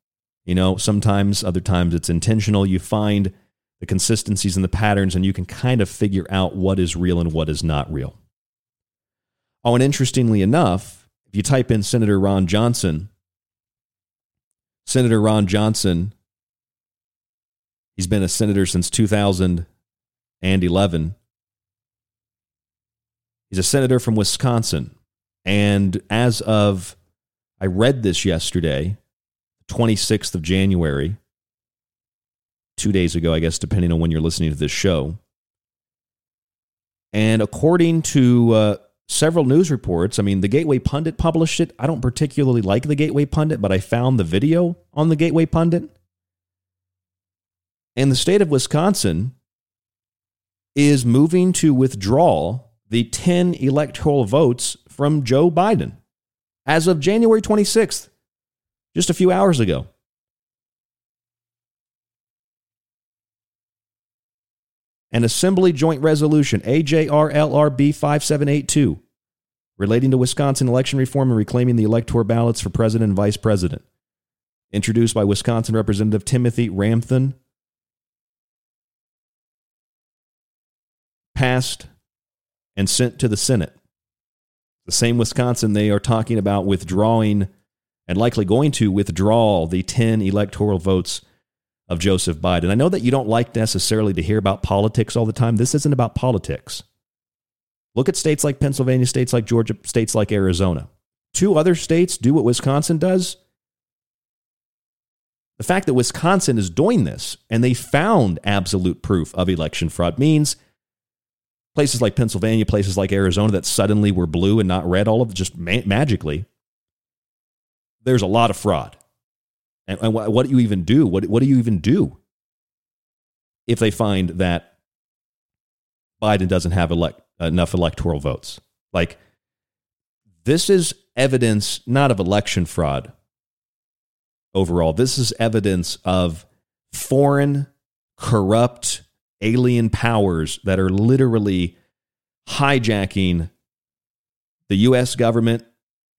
You know, sometimes, other times it's intentional. You find the consistencies and the patterns, and you can kind of figure out what is real and what is not real. Oh, and interestingly enough, if you type in Senator Ron Johnson, Senator Ron Johnson, he's been a senator since 2011. He's a senator from Wisconsin. And as of, I read this yesterday, 26th of January, two days ago, I guess, depending on when you're listening to this show. And according to uh, several news reports, I mean, the Gateway Pundit published it. I don't particularly like the Gateway Pundit, but I found the video on the Gateway Pundit. And the state of Wisconsin is moving to withdraw the 10 electoral votes from Joe Biden as of January 26th, just a few hours ago. An Assembly Joint Resolution, AJRLRB 5782, relating to Wisconsin election reform and reclaiming the electoral ballots for president and vice president, introduced by Wisconsin Representative Timothy Ramthun, passed and sent to the Senate. The same Wisconsin, they are talking about withdrawing and likely going to withdraw the 10 electoral votes of Joseph Biden. I know that you don't like necessarily to hear about politics all the time. This isn't about politics. Look at states like Pennsylvania, states like Georgia, states like Arizona. Two other states do what Wisconsin does. The fact that Wisconsin is doing this and they found absolute proof of election fraud means places like Pennsylvania, places like Arizona that suddenly were blue and not red, all of just ma- magically, there's a lot of fraud. And, and what, what do you even do? What, what do you even do if they find that Biden doesn't have elect, enough electoral votes? Like, this is evidence not of election fraud overall. This is evidence of foreign, corrupt, alien powers that are literally hijacking the US government.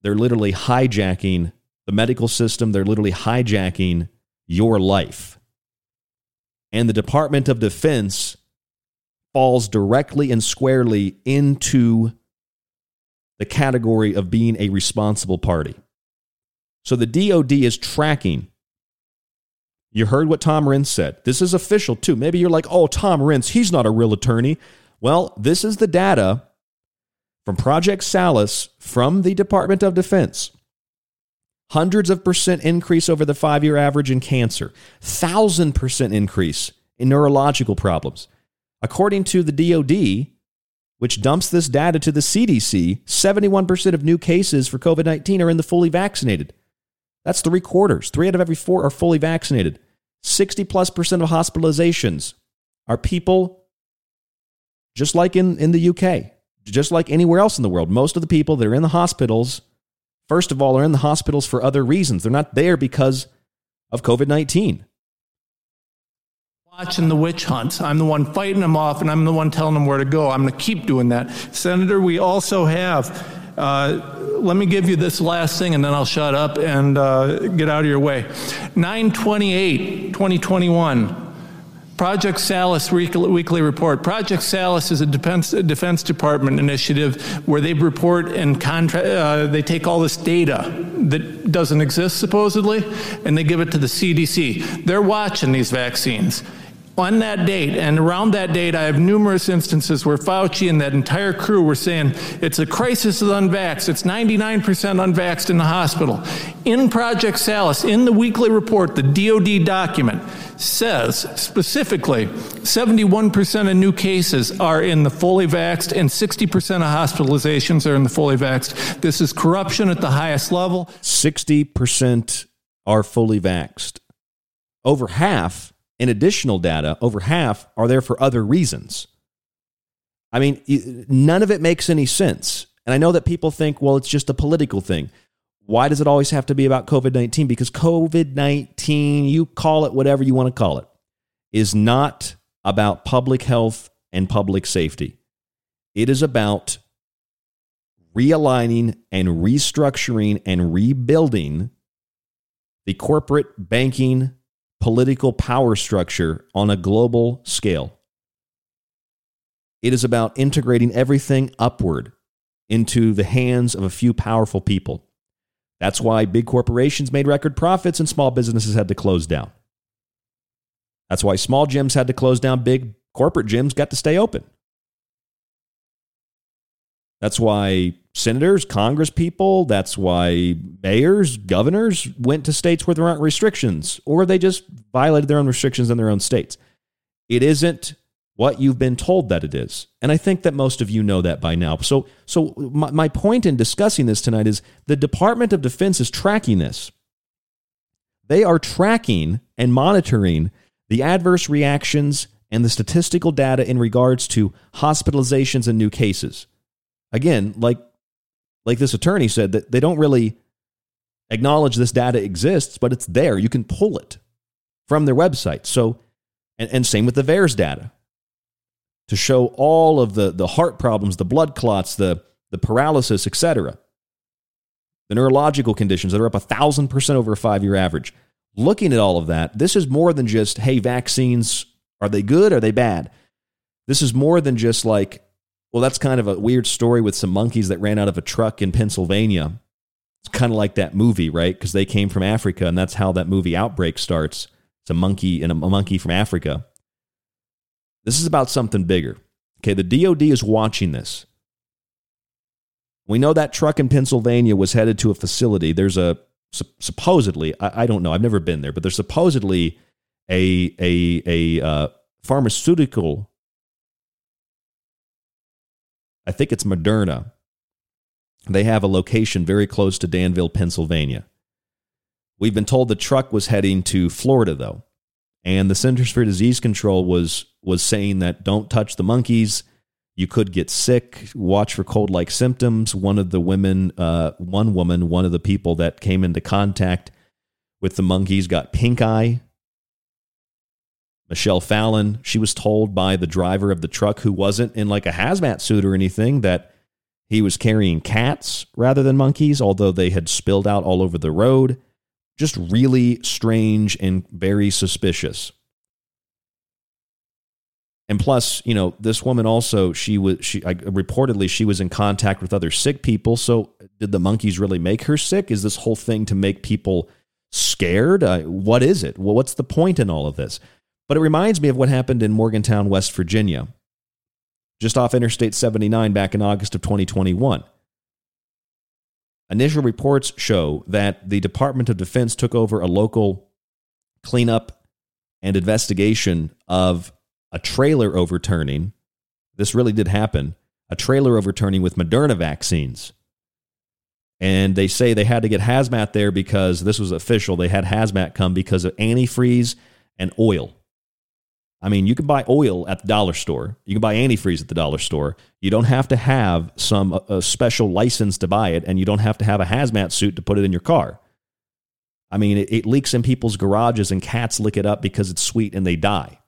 They're literally hijacking the medical system. They're literally hijacking your life. And the Department of Defense falls directly and squarely into the category of being a responsible party. So the DOD is tracking you heard what Tom Renz said. This is official too. Maybe you're like, oh, Tom Renz, he's not a real attorney. Well, this is the data from Project Salus from the Department of Defense. Hundreds of percent increase over the five year average in cancer, thousand percent increase in neurological problems. According to the DoD, which dumps this data to the CDC, 71% of new cases for COVID 19 are in the fully vaccinated. That's three quarters. Three out of every four are fully vaccinated. 60 plus percent of hospitalizations are people just like in, in the UK, just like anywhere else in the world. Most of the people that are in the hospitals, first of all, are in the hospitals for other reasons. They're not there because of COVID 19. Watching the witch hunts. I'm the one fighting them off, and I'm the one telling them where to go. I'm going to keep doing that. Senator, we also have uh, let me give you this last thing and then I'll shut up and uh, get out of your way. 928, 2021. Project Salus weekly report. Project Salus is a defense, defense Department initiative where they report and contra- uh, they take all this data that doesn't exist supposedly, and they give it to the CDC. They're watching these vaccines on that date and around that date, I have numerous instances where Fauci and that entire crew were saying it's a crisis of unvaxxed. It's 99% unvaxxed in the hospital. In Project Salus, in the weekly report, the DoD document says specifically 71% of new cases are in the fully vaxxed and 60% of hospitalizations are in the fully vaxxed. This is corruption at the highest level. 60% are fully vaxxed. Over half in additional data, over half are there for other reasons. I mean, none of it makes any sense. And I know that people think, well, it's just a political thing. Why does it always have to be about COVID 19? Because COVID 19, you call it whatever you want to call it, is not about public health and public safety. It is about realigning and restructuring and rebuilding the corporate banking political power structure on a global scale. It is about integrating everything upward into the hands of a few powerful people. That's why big corporations made record profits and small businesses had to close down. That's why small gyms had to close down, big corporate gyms got to stay open. That's why senators, Congress people, that's why mayors, governors went to states where there aren't restrictions, or they just violated their own restrictions in their own states. It isn't what you've been told that it is. And I think that most of you know that by now. So, so my, my point in discussing this tonight is the Department of Defense is tracking this. They are tracking and monitoring the adverse reactions and the statistical data in regards to hospitalizations and new cases. Again, like like this attorney said that they don't really acknowledge this data exists, but it's there. You can pull it from their website. So and, and same with the VAERS data to show all of the, the heart problems, the blood clots, the, the paralysis, etc. The neurological conditions that are up a thousand percent over a five year average. Looking at all of that, this is more than just, hey, vaccines, are they good? Are they bad? This is more than just like, well, that's kind of a weird story with some monkeys that ran out of a truck in Pennsylvania. It's kind of like that movie, right? Because they came from Africa, and that's how that movie Outbreak starts. It's a monkey and a monkey from Africa. This is about something bigger. Okay, the DoD is watching this. We know that truck in Pennsylvania was headed to a facility. There's a supposedly, I, I don't know, I've never been there, but there's supposedly a a a uh, pharmaceutical I think it's Moderna. They have a location very close to Danville, Pennsylvania. We've been told the truck was heading to Florida, though. And the Centers for Disease Control was, was saying that don't touch the monkeys. You could get sick. Watch for cold like symptoms. One of the women, uh, one woman, one of the people that came into contact with the monkeys got pink eye. Michelle Fallon, she was told by the driver of the truck who wasn't in like a hazmat suit or anything that he was carrying cats rather than monkeys, although they had spilled out all over the road. Just really strange and very suspicious. And plus, you know, this woman also she was she I, reportedly she was in contact with other sick people. So, did the monkeys really make her sick? Is this whole thing to make people scared? Uh, what is it? Well, what's the point in all of this? But it reminds me of what happened in Morgantown, West Virginia, just off Interstate 79 back in August of 2021. Initial reports show that the Department of Defense took over a local cleanup and investigation of a trailer overturning. This really did happen. A trailer overturning with Moderna vaccines. And they say they had to get hazmat there because this was official. They had hazmat come because of antifreeze and oil. I mean, you can buy oil at the dollar store. You can buy antifreeze at the dollar store. You don't have to have some uh, a special license to buy it, and you don't have to have a hazmat suit to put it in your car. I mean, it, it leaks in people's garages, and cats lick it up because it's sweet and they die.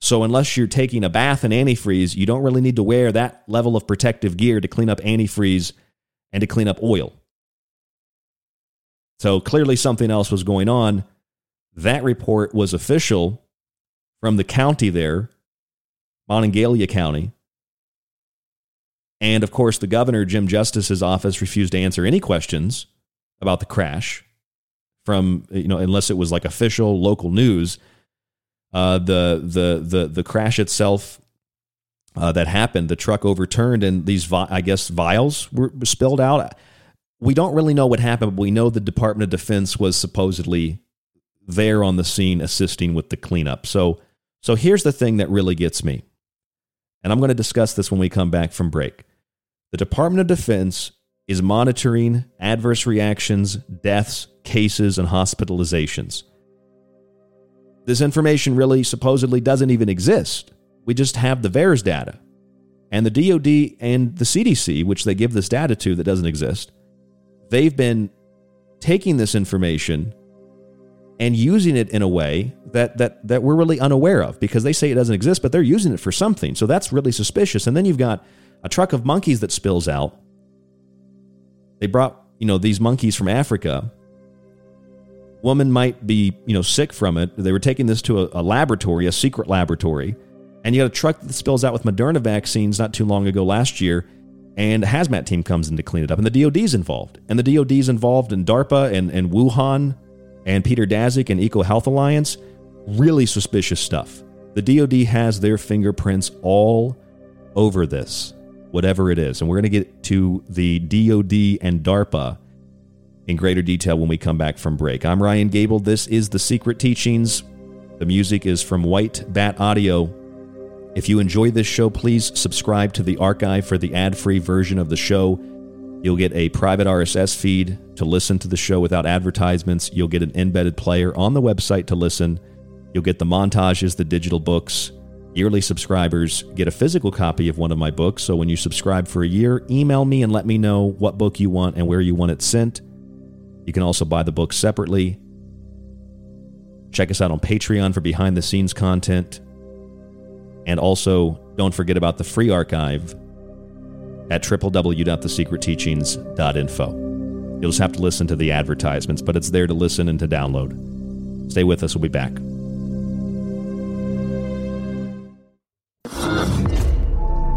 So, unless you're taking a bath in antifreeze, you don't really need to wear that level of protective gear to clean up antifreeze and to clean up oil. So, clearly, something else was going on That report was official from the county there, Monongalia County. And of course, the governor, Jim Justice's office, refused to answer any questions about the crash from, you know, unless it was like official local news. Uh, the, the, the, the crash itself uh, that happened, the truck overturned and these, I guess, vials were spilled out. We don't really know what happened, but we know the Department of Defense was supposedly there on the scene assisting with the cleanup. So, so here's the thing that really gets me. And I'm going to discuss this when we come back from break. The Department of Defense is monitoring adverse reactions, deaths, cases, and hospitalizations. This information really supposedly doesn't even exist. We just have the VAERS data. And the DoD and the CDC, which they give this data to that doesn't exist, they've been taking this information and using it in a way that that that we're really unaware of because they say it doesn't exist, but they're using it for something. So that's really suspicious. And then you've got a truck of monkeys that spills out. They brought, you know, these monkeys from Africa. Woman might be, you know, sick from it. They were taking this to a, a laboratory, a secret laboratory. And you got a truck that spills out with Moderna vaccines not too long ago last year, and a hazmat team comes in to clean it up. And the DoD's involved. And the DoD's involved in DARPA and, and Wuhan and Peter Daszak and Eco Health Alliance, really suspicious stuff. The DoD has their fingerprints all over this, whatever it is. And we're going to get to the DoD and DARPA in greater detail when we come back from break. I'm Ryan Gable. This is The Secret Teachings. The music is from White Bat Audio. If you enjoy this show, please subscribe to the archive for the ad free version of the show. You'll get a private RSS feed to listen to the show without advertisements. You'll get an embedded player on the website to listen. You'll get the montages, the digital books. Yearly subscribers get a physical copy of one of my books. So when you subscribe for a year, email me and let me know what book you want and where you want it sent. You can also buy the book separately. Check us out on Patreon for behind the scenes content. And also, don't forget about the free archive at www.thesecretteachings.info. You'll just have to listen to the advertisements, but it's there to listen and to download. Stay with us, we'll be back.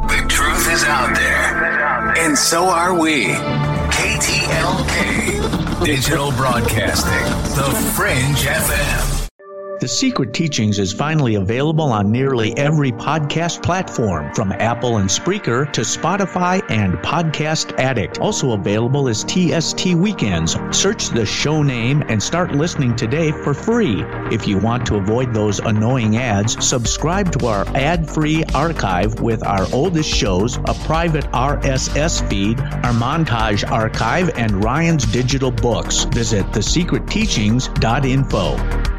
The truth is out there, and so are we. KTLK, Digital Broadcasting, The Fringe FM. The Secret Teachings is finally available on nearly every podcast platform, from Apple and Spreaker to Spotify and Podcast Addict. Also available is TST Weekends. Search the show name and start listening today for free. If you want to avoid those annoying ads, subscribe to our ad-free archive with our oldest shows, a private RSS feed, our montage archive, and Ryan's digital books. Visit thesecretteachings.info.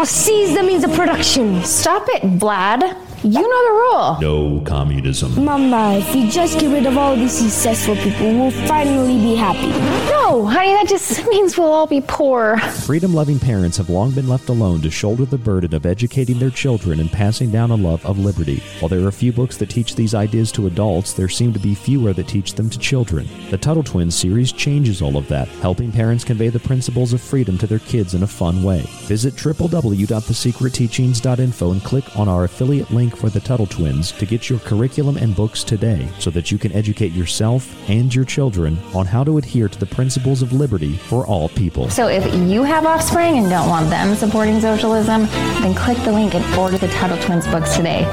Must seize the means of production. Stop it, Vlad. You know the rule. No communism. Mama, if we just get rid of all these successful people, we'll finally be happy. No, honey, that just means we'll all be poor. Freedom loving parents have long been left alone to shoulder the burden of educating their children and passing down a love of liberty. While there are a few books that teach these ideas to adults, there seem to be fewer that teach them to children. The Tuttle Twins series changes all of that, helping parents convey the principles of freedom to their kids in a fun way. Visit www.thesecretteachings.info and click on our affiliate link link for the Tuttle Twins to get your curriculum and books today so that you can educate yourself and your children on how to adhere to the principles of liberty for all people. So if you have offspring and don't want them supporting socialism, then click the link and order the Tuttle Twins books today.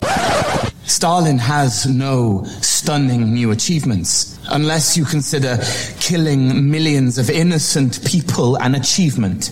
Stalin has no stunning new achievements unless you consider killing millions of innocent people an achievement.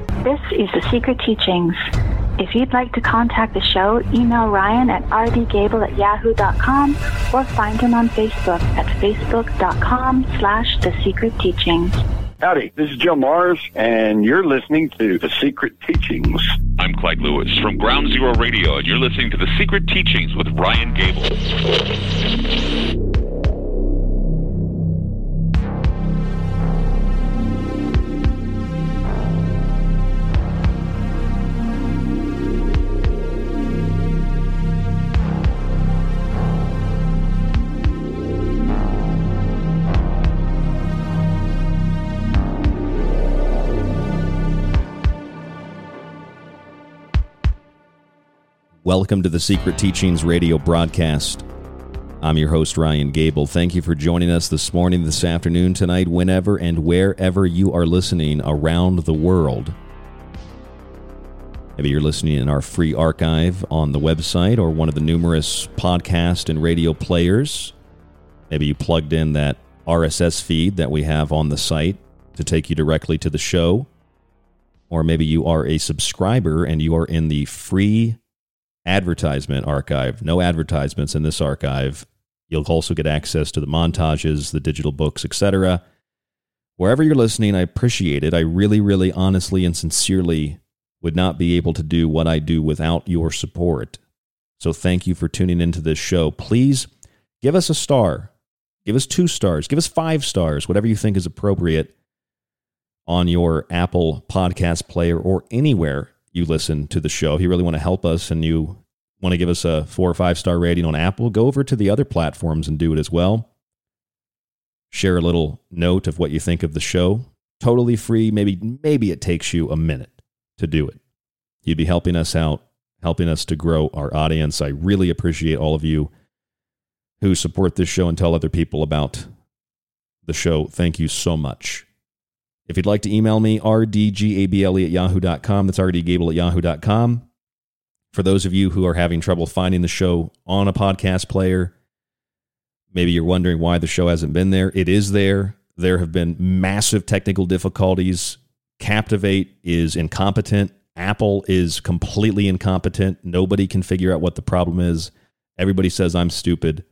This is The Secret Teachings. If you'd like to contact the show, email Ryan at rdgable at yahoo.com or find him on Facebook at facebook.com slash The Secret Teachings. Howdy, this is Joe Mars, and you're listening to The Secret Teachings. I'm Clyde Lewis from Ground Zero Radio, and you're listening to The Secret Teachings with Ryan Gable. Welcome to the Secret Teachings radio broadcast. I'm your host, Ryan Gable. Thank you for joining us this morning, this afternoon, tonight, whenever and wherever you are listening around the world. Maybe you're listening in our free archive on the website or one of the numerous podcast and radio players. Maybe you plugged in that RSS feed that we have on the site to take you directly to the show. Or maybe you are a subscriber and you are in the free advertisement archive. No advertisements in this archive. You'll also get access to the montages, the digital books, etc. Wherever you're listening, I appreciate it. I really, really, honestly, and sincerely would not be able to do what I do without your support. So thank you for tuning into this show. Please give us a star. Give us two stars. Give us five stars, whatever you think is appropriate on your Apple podcast player or anywhere you listen to the show. If you really want to help us and you want to give us a four or five star rating on Apple, go over to the other platforms and do it as well. Share a little note of what you think of the show. Totally free. Maybe maybe it takes you a minute to do it. You'd be helping us out, helping us to grow our audience. I really appreciate all of you who support this show and tell other people about the show. Thank you so much. If you'd like to email me, rdgable at yahoo.com. That's rdgable at yahoo.com. For those of you who are having trouble finding the show on a podcast player, maybe you're wondering why the show hasn't been there. It is there. There have been massive technical difficulties. Captivate is incompetent. Apple is completely incompetent. Nobody can figure out what the problem is. Everybody says I'm stupid.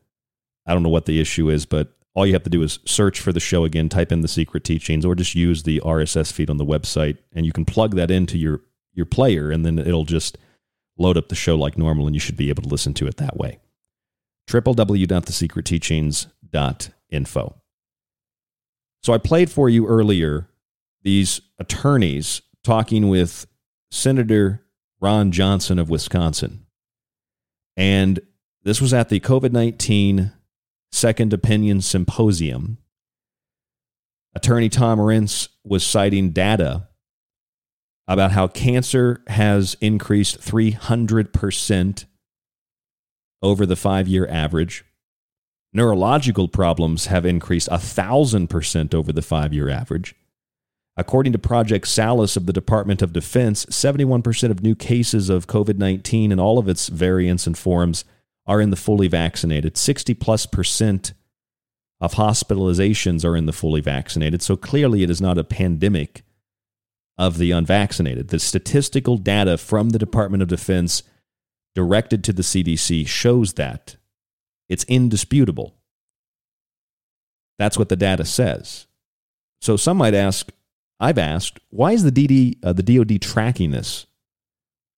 I don't know what the issue is, but all you have to do is search for the show again, type in the secret teachings, or just use the RSS feed on the website, and you can plug that into your your player, and then it'll just load up the show like normal, and you should be able to listen to it that way. www.thesecretteachings.info. So I played for you earlier these attorneys talking with Senator Ron Johnson of Wisconsin. And this was at the COVID 19 Second Opinion Symposium. Attorney Tom Renz was citing data about how cancer has increased 300% over the five year average. Neurological problems have increased 1,000% over the five year average. According to Project Salus of the Department of Defense, 71% of new cases of COVID 19 and all of its variants and forms are in the fully vaccinated. 60 plus percent of hospitalizations are in the fully vaccinated. So clearly, it is not a pandemic of the unvaccinated. The statistical data from the Department of Defense directed to the CDC shows that. It's indisputable. That's what the data says. So some might ask, I've asked, why is the DD, uh, the DoD tracking this?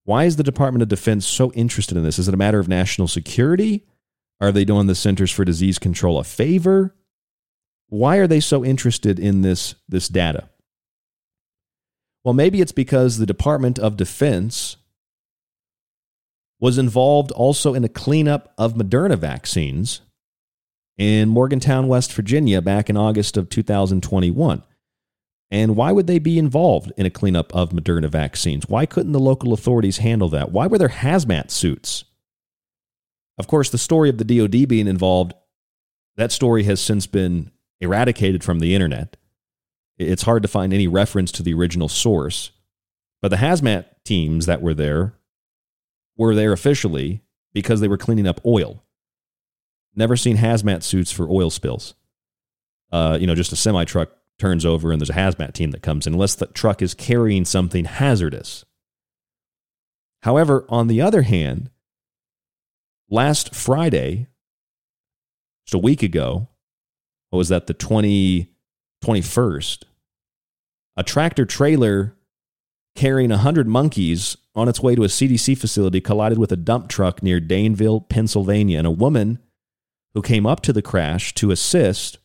Why is the Department of Defense so interested in this? Is it a matter of national security? Are they doing the Centers for Disease Control a favor? Why are they so interested in this, this data? Well, maybe it's because the Department of Defense was involved also in a cleanup of Moderna vaccines in Morgantown, West Virginia, back in August of 2021. And why would they be involved in a cleanup of Moderna vaccines? Why couldn't the local authorities handle that? Why were there hazmat suits? Of course, the story of the DoD being involved, that story has since been eradicated from the internet. It's hard to find any reference to the original source. But the hazmat teams that were there were there officially because they were cleaning up oil. Never seen hazmat suits for oil spills. Uh, you know, just a semi truck turns over and there's a hazmat team that comes in, unless the truck is carrying something hazardous. However, on the other hand, last Friday, just a week ago, what was that, the 20, 21st, a tractor trailer carrying 100 monkeys on its way to a CDC facility collided with a dump truck near Danville, Pennsylvania, and a woman who came up to the crash to assist,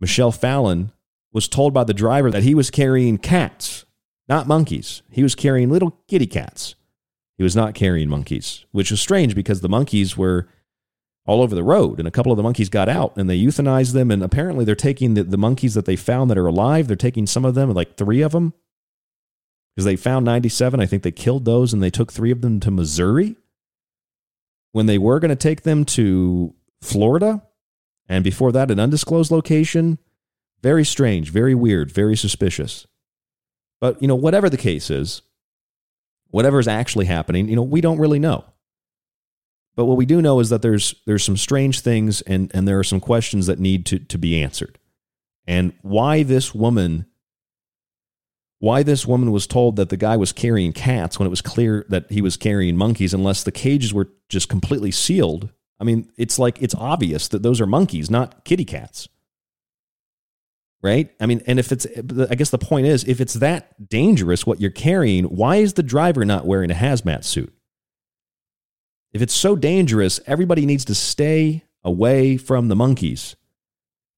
Michelle Fallon, was told by the driver that he was carrying cats, not monkeys. He was carrying little kitty cats. He was not carrying monkeys, which was strange because the monkeys were all over the road and a couple of the monkeys got out and they euthanized them and apparently they're taking the, the monkeys that they found that are alive they're taking some of them like three of them because they found 97 i think they killed those and they took three of them to missouri when they were going to take them to florida and before that an undisclosed location very strange very weird very suspicious but you know whatever the case is whatever is actually happening you know we don't really know but what we do know is that there's there's some strange things and and there are some questions that need to to be answered. And why this woman why this woman was told that the guy was carrying cats when it was clear that he was carrying monkeys unless the cages were just completely sealed. I mean, it's like it's obvious that those are monkeys, not kitty cats. Right? I mean, and if it's I guess the point is if it's that dangerous what you're carrying, why is the driver not wearing a hazmat suit? If it's so dangerous, everybody needs to stay away from the monkeys.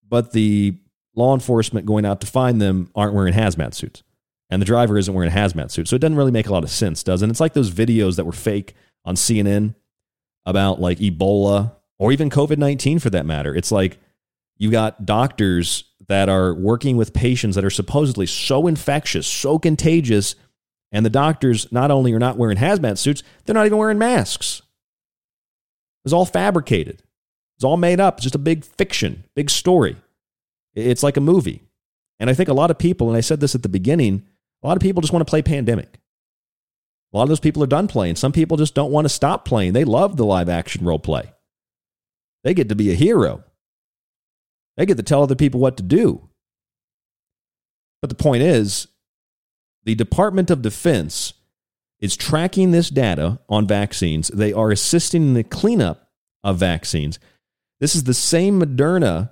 But the law enforcement going out to find them aren't wearing hazmat suits. And the driver isn't wearing a hazmat suit. So it doesn't really make a lot of sense, does it? It's like those videos that were fake on CNN about like Ebola or even COVID 19 for that matter. It's like you got doctors that are working with patients that are supposedly so infectious, so contagious, and the doctors not only are not wearing hazmat suits, they're not even wearing masks It's all fabricated. It's all made up. It's just a big fiction, big story. It's like a movie. And I think a lot of people, and I said this at the beginning, a lot of people just want to play pandemic. A lot of those people are done playing. Some people just don't want to stop playing. They love the live action role play. They get to be a hero. They get to tell other people what to do. But the point is, the Department of Defense is tracking this data on vaccines. They are assisting in the cleanup of vaccines. This is the same Moderna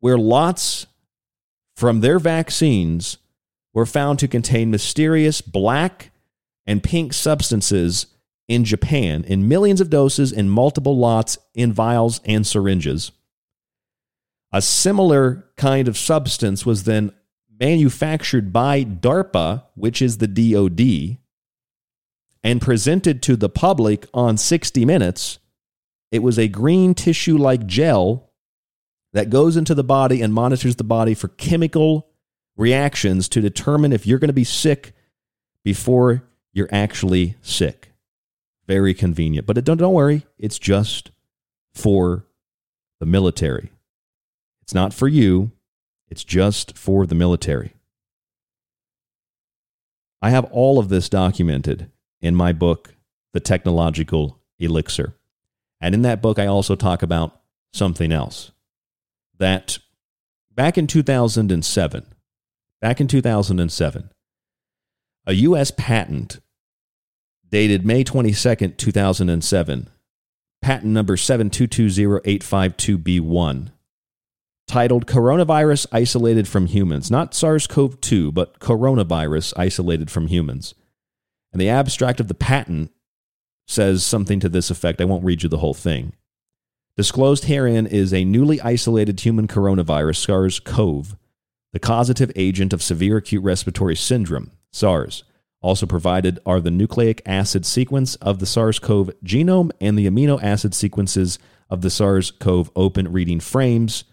where lots from their vaccines were found to contain mysterious black and pink substances in Japan in millions of doses in multiple lots in vials and syringes. A similar kind of substance was then manufactured by DARPA, which is the DoD, and presented to the public on 60 Minutes, it was a green tissue like gel that goes into the body and monitors the body for chemical reactions to determine if you're going to be sick before you're actually sick. Very convenient. But don't, don't worry, it's just for the military. It's not for you, it's just for the military. I have all of this documented in my book, the technological elixir. And in that book, I also talk about something else that back in 2007, back in 2007, a U.S. patent dated May 22nd, 2007, patent number 7220852B1, titled Coronavirus Isolated from Humans, not SARS CoV 2, but Coronavirus Isolated from Humans. And the abstract of the patent says something to this effect. I won't read you the whole thing. Disclosed herein is a newly isolated human coronavirus, SARS CoV, the causative agent of severe acute respiratory syndrome, SARS. Also provided are the nucleic acid sequence of the SARS CoV genome and the amino acid sequences of the SARS CoV open reading frames,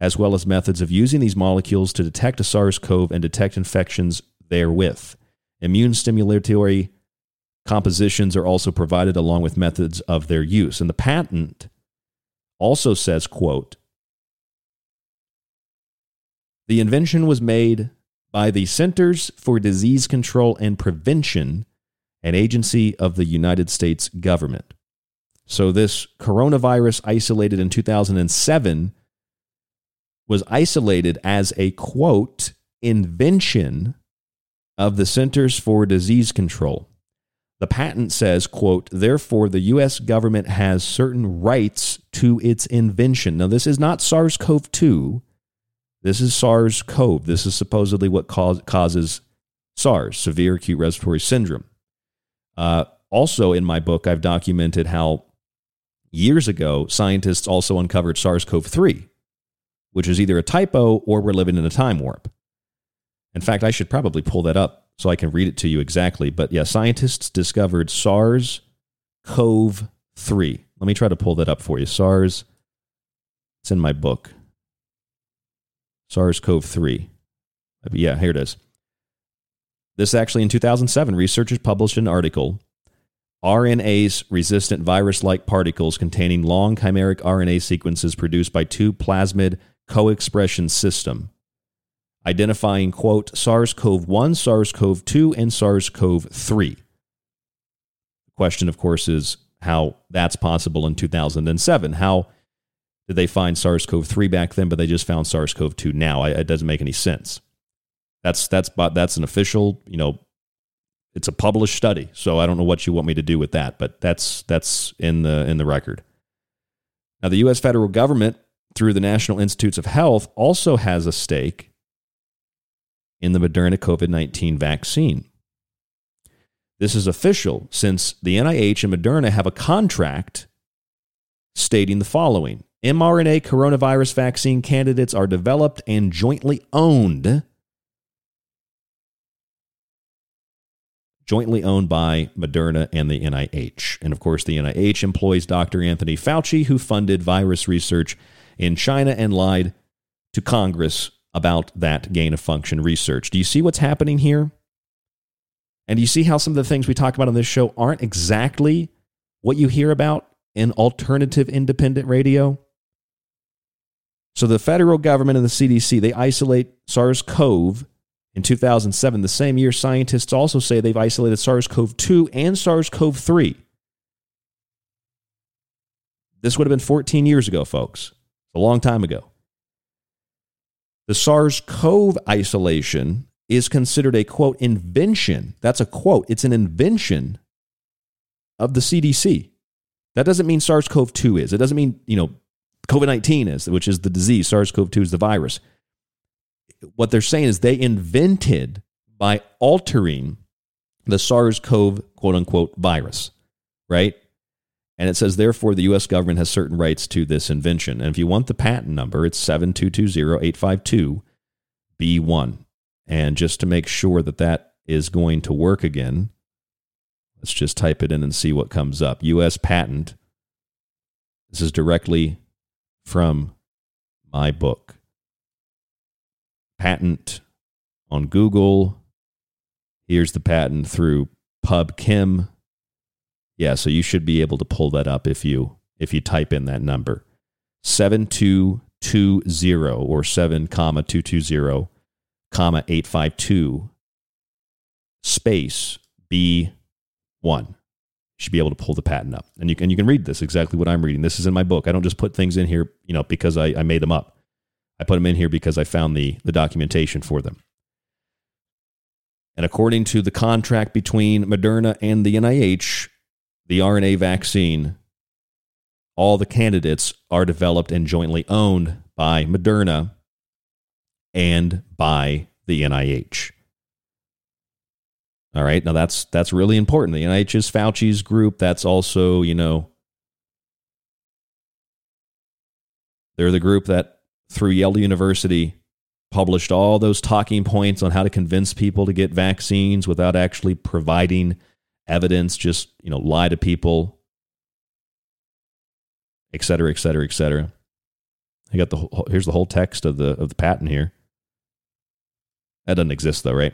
as well as methods of using these molecules to detect a SARS CoV and detect infections therewith. Immune stimulatory compositions are also provided along with methods of their use. And the patent also says, quote, the invention was made by the Centers for Disease Control and Prevention, an agency of the United States government. So this coronavirus isolated in 2007 was isolated as a quote invention of the Centers for Disease Control. The patent says, quote, therefore the US government has certain rights to its invention. Now this is not SARS-CoV-2. This is SARS-CoV. This is supposedly what cause, causes SARS, severe acute respiratory syndrome. Uh, also in my book, I've documented how years ago scientists also uncovered SARS-CoV-3, which is either a typo or we're living in a time warp. In fact, I should probably pull that up so I can read it to you exactly. But yeah, scientists discovered SARS CoV 3. Let me try to pull that up for you. SARS, it's in my book. SARS CoV 3. Yeah, here it is. This actually in 2007, researchers published an article RNase resistant virus like particles containing long chimeric RNA sequences produced by two plasmid co expression system identifying, quote, SARS CoV 1, SARS CoV 2, and SARS CoV 3. The question, of course, is how that's possible in 2007. How did they find SARS CoV 3 back then, but they just found SARS CoV 2 now? I, it doesn't make any sense. That's, that's, that's an official, you know, it's a published study. So I don't know what you want me to do with that, but that's, that's in, the, in the record. Now, the U.S. federal government, through the National Institutes of Health, also has a stake in the Moderna COVID 19 vaccine. This is official since the NIH and Moderna have a contract stating the following mRNA coronavirus vaccine candidates are developed and jointly owned. Jointly owned by Moderna and the NIH. And of course, the NIH employs Dr. Anthony Fauci, who funded virus research in China and lied to Congress about that gain of function research. Do you see what's happening here? And do you see how some of the things we talk about on this show aren't exactly what you hear about in alternative independent radio? So the federal government and the CDC, they isolate SARS-CoV in 2007. The same year, scientists also say they've isolated SARS-CoV-2 and SARS-CoV-3. This would have been 14 years ago, folks. A long time ago. The SARS CoV isolation is considered a quote invention. That's a quote. It's an invention of the CDC. That doesn't mean SARS CoV 2 is. It doesn't mean, you know, COVID 19 is, which is the disease. SARS CoV 2 is the virus. What they're saying is they invented by altering the SARS CoV quote unquote virus, right? And it says, therefore, the U.S. government has certain rights to this invention. And if you want the patent number, it's 7220852B1. And just to make sure that that is going to work again, let's just type it in and see what comes up. U.S. patent. This is directly from my book. Patent on Google. Here's the patent through PubChem yeah, so you should be able to pull that up if you if you type in that number. 7220 or 7 comma 220 comma 852 space B1. You should be able to pull the patent up. And you can, you can read this exactly what I'm reading. This is in my book. I don't just put things in here, you know, because I, I made them up. I put them in here because I found the, the documentation for them. And according to the contract between Moderna and the NIH, the RNA vaccine, all the candidates are developed and jointly owned by Moderna and by the NIH. All right, now that's that's really important. The NIH is Fauci's group. That's also, you know, they're the group that through Yale University published all those talking points on how to convince people to get vaccines without actually providing evidence, just, you know, lie to people, et cetera, et cetera, et cetera. I got the whole, here's the whole text of the of the patent here. That doesn't exist though, right?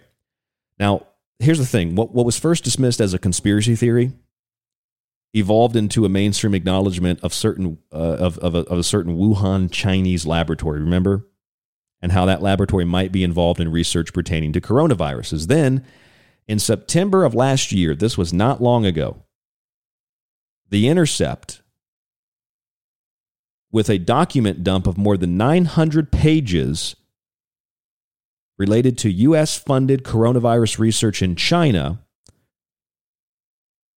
Now, here's the thing. What what was first dismissed as a conspiracy theory evolved into a mainstream acknowledgement of certain uh, of of a, of a certain Wuhan Chinese laboratory. Remember, and how that laboratory might be involved in research pertaining to coronaviruses. Then, in September of last year, this was not long ago, The Intercept, with a document dump of more than 900 pages related to U.S. funded coronavirus research in China,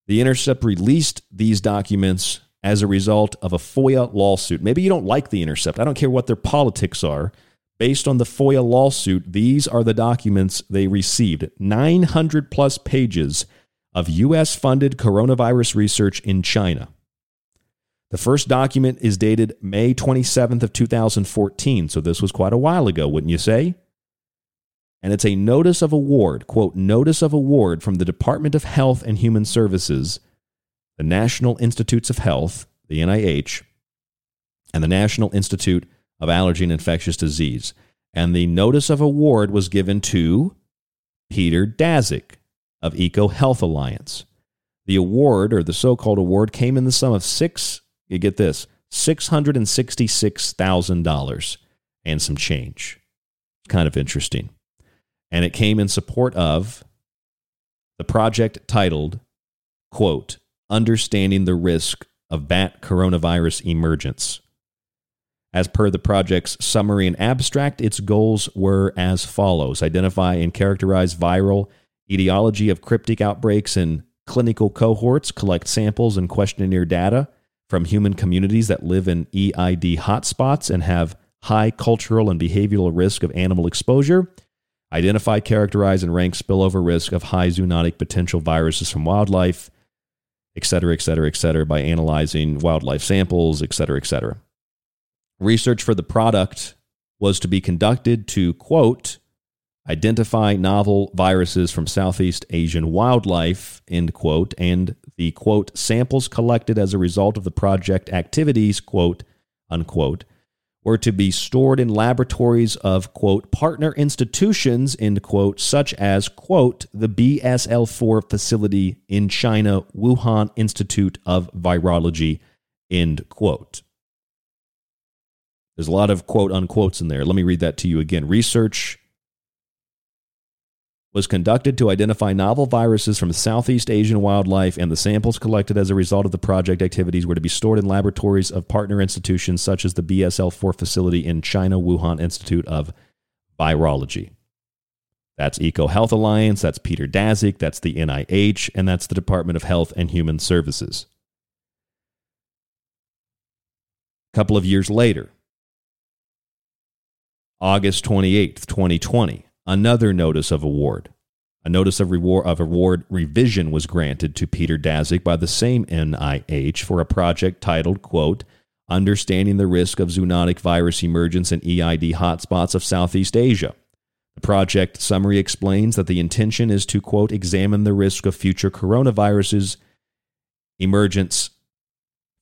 The Intercept released these documents as a result of a FOIA lawsuit. Maybe you don't like The Intercept. I don't care what their politics are. Based on the FOIA lawsuit, these are the documents they received 900 plus pages of U.S. funded coronavirus research in China. The first document is dated May 27th of 2014, so this was quite a while ago, wouldn't you say? And it's a notice of award, quote, notice of award from the Department of Health and Human Services, the National Institutes of Health, the NIH, and the National Institute of Allergy and Infectious Disease. And the notice of award was given to Peter Daszak of Eco Health Alliance. The award, or the so called award, came in the sum of six, you get this, $666,000 and some change. Kind of interesting. And it came in support of the project titled, quote, Understanding the Risk of Bat Coronavirus Emergence. As per the project's summary and abstract, its goals were as follows identify and characterize viral etiology of cryptic outbreaks in clinical cohorts, collect samples and questionnaire data from human communities that live in EID hotspots and have high cultural and behavioral risk of animal exposure, identify, characterize, and rank spillover risk of high zoonotic potential viruses from wildlife, et cetera, et cetera, et cetera, by analyzing wildlife samples, et cetera, et cetera. Research for the product was to be conducted to, quote, identify novel viruses from Southeast Asian wildlife, end quote, and the, quote, samples collected as a result of the project activities, quote, unquote, were to be stored in laboratories of, quote, partner institutions, end quote, such as, quote, the BSL 4 facility in China, Wuhan Institute of Virology, end quote. There's a lot of quote unquotes in there. Let me read that to you again. Research was conducted to identify novel viruses from Southeast Asian wildlife, and the samples collected as a result of the project activities were to be stored in laboratories of partner institutions such as the BSL 4 facility in China, Wuhan Institute of Virology. That's Eco Health Alliance, that's Peter Daszak, that's the NIH, and that's the Department of Health and Human Services. A couple of years later, August 28th, 2020, another notice of award. A notice of reward of award revision was granted to Peter Daszak by the same NIH for a project titled, quote, Understanding the Risk of Zoonotic Virus Emergence in EID Hotspots of Southeast Asia. The project summary explains that the intention is to, quote, examine the risk of future coronaviruses emergence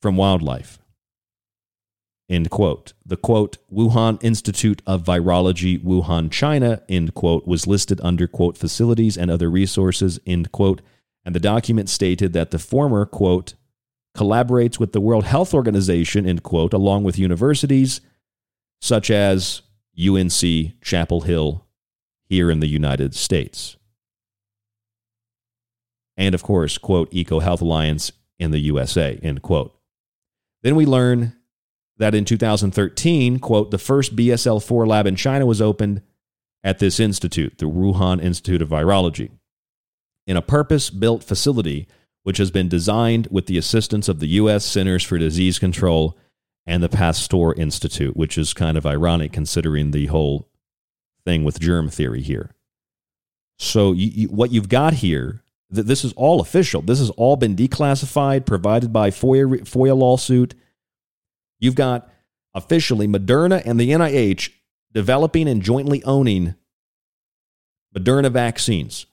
from wildlife. End quote. The quote, Wuhan Institute of Virology, Wuhan, China, end quote, was listed under quote, facilities and other resources, end quote. And the document stated that the former, quote, collaborates with the World Health Organization, end quote, along with universities such as UNC Chapel Hill here in the United States. and of course, quote, Eco Health Alliance in the USA, end quote. Then we learn that in 2013, quote, the first BSL 4 lab in China was opened at this institute, the Wuhan Institute of Virology, in a purpose built facility which has been designed with the assistance of the U.S. Centers for Disease Control and the Pasteur Institute, which is kind of ironic considering the whole thing with germ theory here. So, you, you, what you've got here, th- this is all official. This has all been declassified, provided by FOIA, FOIA lawsuit. You've got officially Moderna and the NIH developing and jointly owning Moderna vaccines.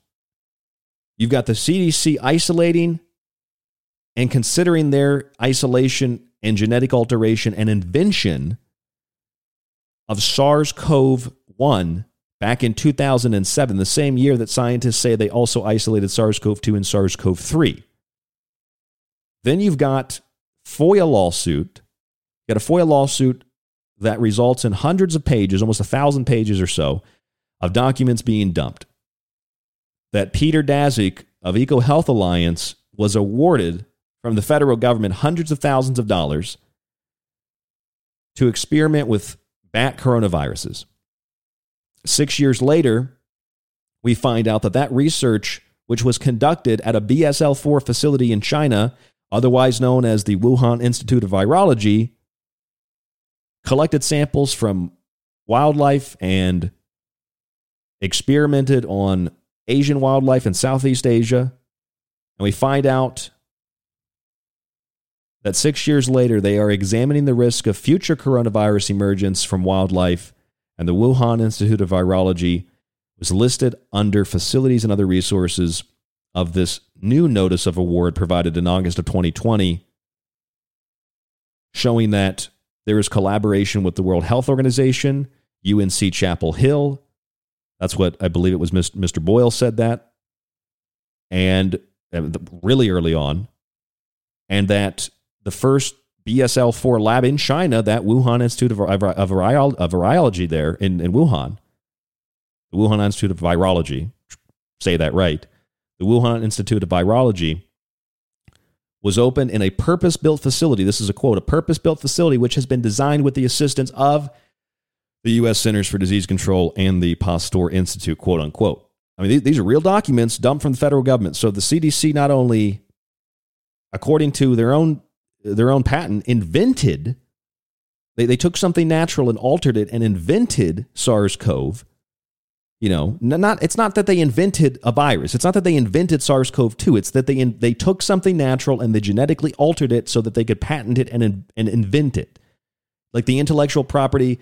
You've got the CDC isolating and considering their isolation and genetic alteration and invention of SARS CoV 1 back in 2007, the same year that scientists say they also isolated SARS CoV 2 and SARS CoV 3. Then you've got FOIA lawsuit. Got a FOIA lawsuit that results in hundreds of pages, almost a thousand pages or so, of documents being dumped. That Peter Daszak of EcoHealth Alliance was awarded from the federal government hundreds of thousands of dollars to experiment with bat coronaviruses. Six years later, we find out that that research, which was conducted at a BSL 4 facility in China, otherwise known as the Wuhan Institute of Virology, collected samples from wildlife and experimented on Asian wildlife in Southeast Asia. And we find out that six years later, they are examining the risk of future coronavirus emergence from wildlife, and the Wuhan Institute of Virology was listed under facilities and other resources of this new notice of award provided in August of 2020, showing that there is collaboration with the World Health Organization, UNC Chapel Hill. That's what I believe it was Mr. Boyle said that. And uh, really early on. And that the first BSL 4 lab in China, that Wuhan Institute of Virology there in, in Wuhan, the Wuhan Institute of Virology, say that right, the Wuhan Institute of Virology was opened in a purpose built facility. This is a quote a purpose built facility which has been designed with the assistance of the U.S. Centers for Disease Control and the Pasteur Institute, quote unquote. I mean, these are real documents dumped from the federal government. So the CDC not only, according to their own their own patent, invented they, they took something natural and altered it and invented SARS-CoV you know, not it's not that they invented a virus. It's not that they invented SARS-CoV-2. It's that they they took something natural and they genetically altered it so that they could patent it and and invent it. Like the intellectual property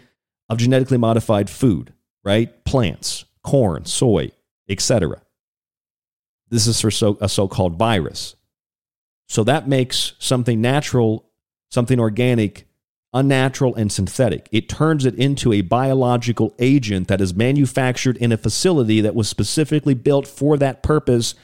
of genetically modified food, right? Plants, corn, soy, etc. This is for so, a so-called virus. So that makes something natural, something organic unnatural and synthetic. It turns it into a biological agent that is manufactured in a facility that was specifically built for that purpose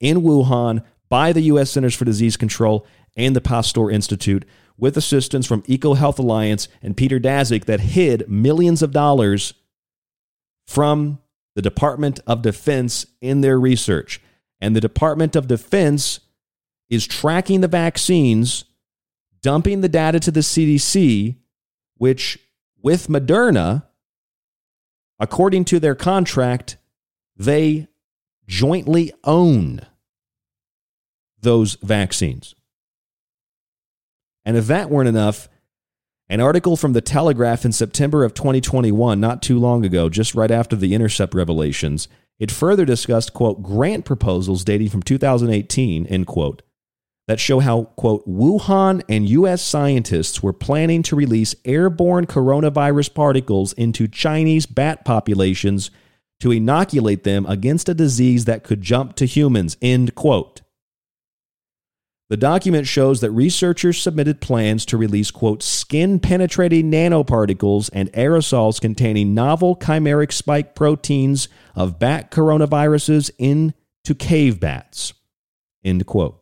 in Wuhan by the U.S. Centers for Disease Control and the Pasteur Institute with assistance from EcoHealth Alliance and Peter Daszak that hid millions of dollars from the Department of Defense in their research. And the Department of Defense is tracking the vaccines dumping the data to the CDC, which with Moderna, according to their contract, they jointly own those vaccines. And if that weren't enough, an article from the Telegraph in September of 2021, not too long ago, just right after the Intercept revelations, it further discussed, quote, grant proposals dating from 2018, end quote, that show how, quote, Wuhan and U.S. scientists were planning to release airborne coronavirus particles into Chinese bat populations to inoculate them against a disease that could jump to humans, end quote. The document shows that researchers submitted plans to release, quote, skin penetrating nanoparticles and aerosols containing novel chimeric spike proteins of bat coronaviruses into cave bats, end quote.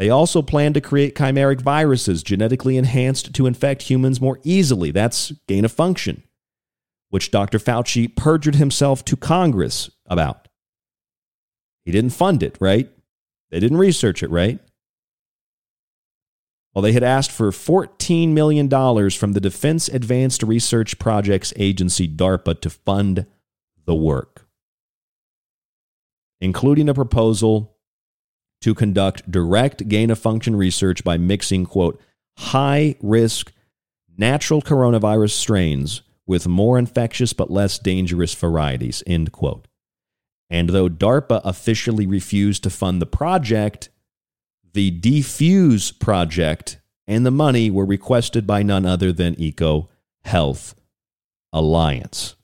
They also plan to create chimeric viruses genetically enhanced to infect humans more easily. That's gain of function, which Dr. Fauci perjured himself to Congress about. He didn't fund it, right? They didn't research it, right? Well, they had asked for $14 million from the Defense Advanced Research Projects Agency, DARPA, to fund the work, including a proposal to conduct direct gain of function research by mixing, quote, high risk natural coronavirus strains with more infectious but less dangerous varieties, end quote. And though DARPA officially refused to fund the project, the Defuse project and the money were requested by none other than Eco Health Alliance,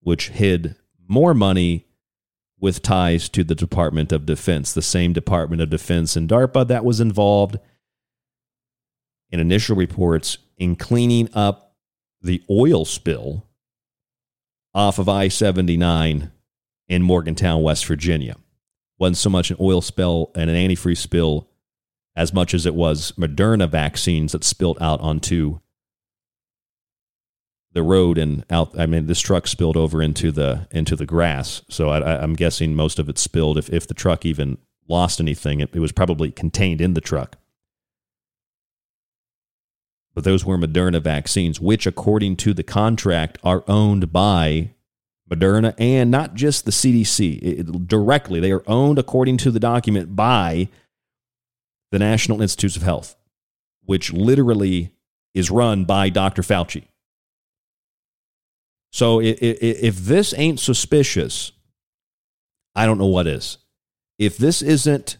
which hid more money with ties to the Department of Defense, the same Department of Defense and DARPA that was involved in initial reports in cleaning up the oil spill off of I 79 in Morgantown, West Virginia. Wasn't so much an oil spill and an antifreeze spill as much as it was Moderna vaccines that spilled out onto the road and out. I mean, this truck spilled over into the into the grass. So I, am guessing most of it spilled. If if the truck even lost anything, it, it was probably contained in the truck. But those were Moderna vaccines, which, according to the contract, are owned by Moderna and not just the CDC. It, directly, they are owned, according to the document, by the National Institutes of Health, which literally is run by Dr. Fauci. So if this ain't suspicious, I don't know what is. If this isn't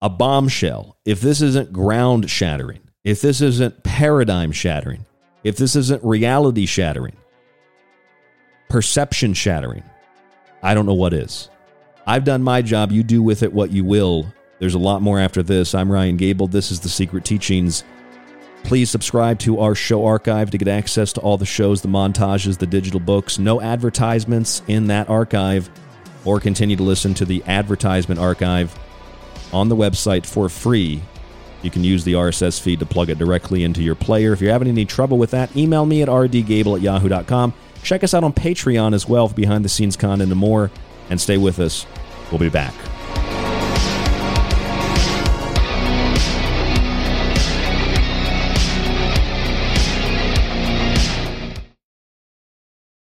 a bombshell, if this isn't ground shattering, if this isn't paradigm shattering, if this isn't reality shattering, perception shattering, I don't know what is. I've done my job. You do with it what you will. There's a lot more after this. I'm Ryan Gable. This is The Secret Teachings. Please subscribe to our show archive to get access to all the shows, the montages, the digital books. No advertisements in that archive, or continue to listen to the advertisement archive on the website for free. You can use the RSS feed to plug it directly into your player. If you're having any trouble with that, email me at rdgable at yahoo.com. Check us out on Patreon as well for behind the scenes content and more. And stay with us. We'll be back.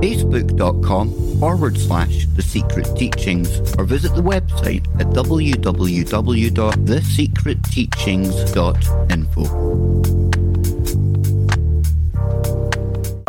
facebook.com forward slash The Secret Teachings or visit the website at www.thesecretteachings.info.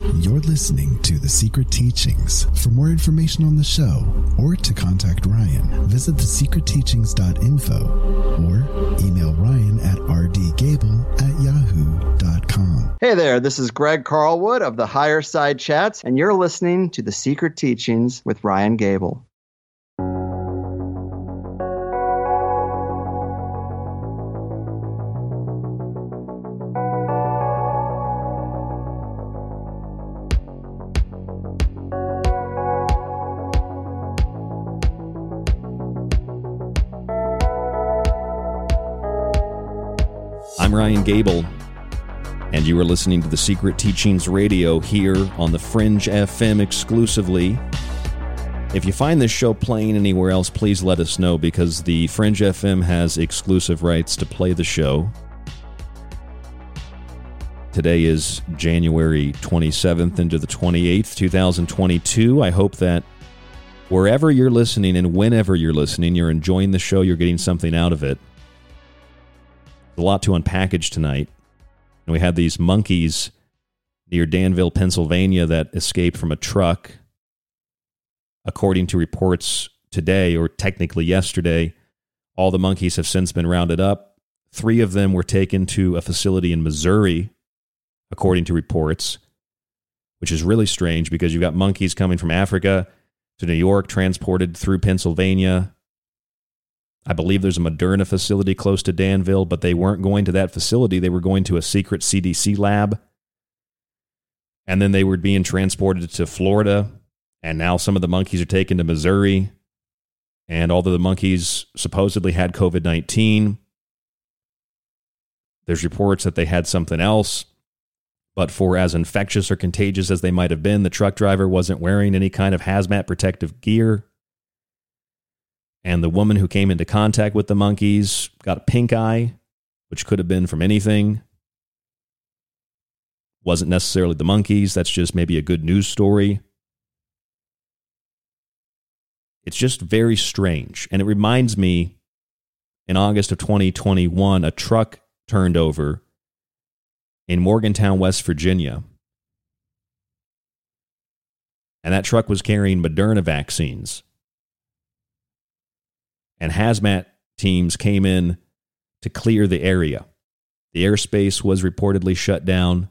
You're listening to The Secret Teachings. For more information on the show or to contact Ryan, visit thesecretteachings.info or email Ryan at rdgable at yahoo.com. Hey there, this is Greg Carlwood of the Higher Side Chats, and you're listening to The Secret Teachings with Ryan Gable. Gable, and you are listening to the Secret Teachings Radio here on the Fringe FM exclusively. If you find this show playing anywhere else, please let us know because the Fringe FM has exclusive rights to play the show. Today is January 27th into the 28th, 2022. I hope that wherever you're listening and whenever you're listening, you're enjoying the show, you're getting something out of it a lot to unpackage tonight. And we had these monkeys near Danville, Pennsylvania, that escaped from a truck. According to reports today, or technically yesterday, all the monkeys have since been rounded up. Three of them were taken to a facility in Missouri, according to reports, which is really strange because you've got monkeys coming from Africa to New York, transported through Pennsylvania, I believe there's a Moderna facility close to Danville, but they weren't going to that facility. They were going to a secret CDC lab. And then they were being transported to Florida. And now some of the monkeys are taken to Missouri. And although the monkeys supposedly had COVID 19, there's reports that they had something else. But for as infectious or contagious as they might have been, the truck driver wasn't wearing any kind of hazmat protective gear. And the woman who came into contact with the monkeys got a pink eye, which could have been from anything. Wasn't necessarily the monkeys. That's just maybe a good news story. It's just very strange. And it reminds me in August of 2021, a truck turned over in Morgantown, West Virginia. And that truck was carrying Moderna vaccines and hazmat teams came in to clear the area. The airspace was reportedly shut down,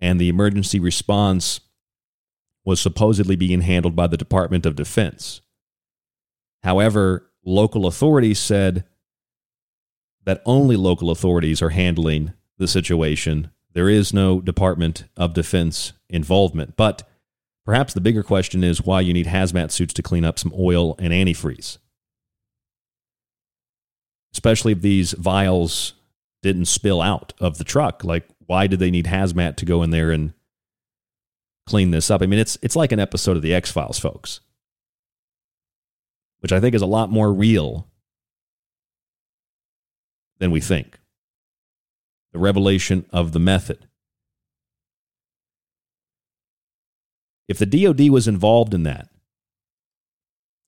and the emergency response was supposedly being handled by the Department of Defense. However, local authorities said that only local authorities are handling the situation. There is no Department of Defense involvement. But perhaps the bigger question is why you need hazmat suits to clean up some oil and antifreeze especially if these vials didn't spill out of the truck. Like, why did they need hazmat to go in there and clean this up? I mean, it's it's like an episode of the X Files, folks, which I think is a lot more real than we think. The revelation of the method. If the DoD was involved in that,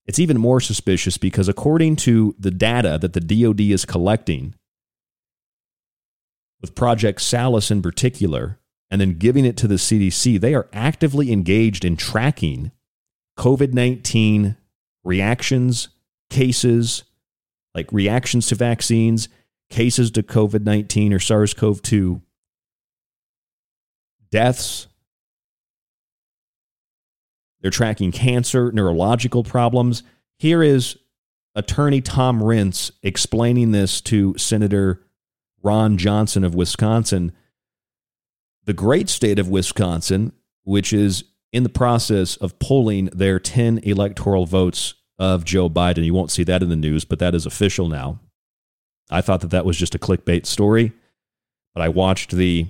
it's even more suspicious because, according to the data that the DoD is collecting, with Project Salus in particular, and then giving it to the CDC, they are actively engaged in tracking COVID 19 reactions, cases, like reactions to vaccines, cases to COVID 19 or SARS CoV 2, deaths, they're tracking cancer, neurological problems. Here is attorney Tom Renz explaining this to Senator Ron Johnson of Wisconsin. The great state of Wisconsin, which is in the process of polling their 10 electoral votes of Joe Biden. You won't see that in the news, but that is official now. I thought that that was just a clickbait story, but I watched the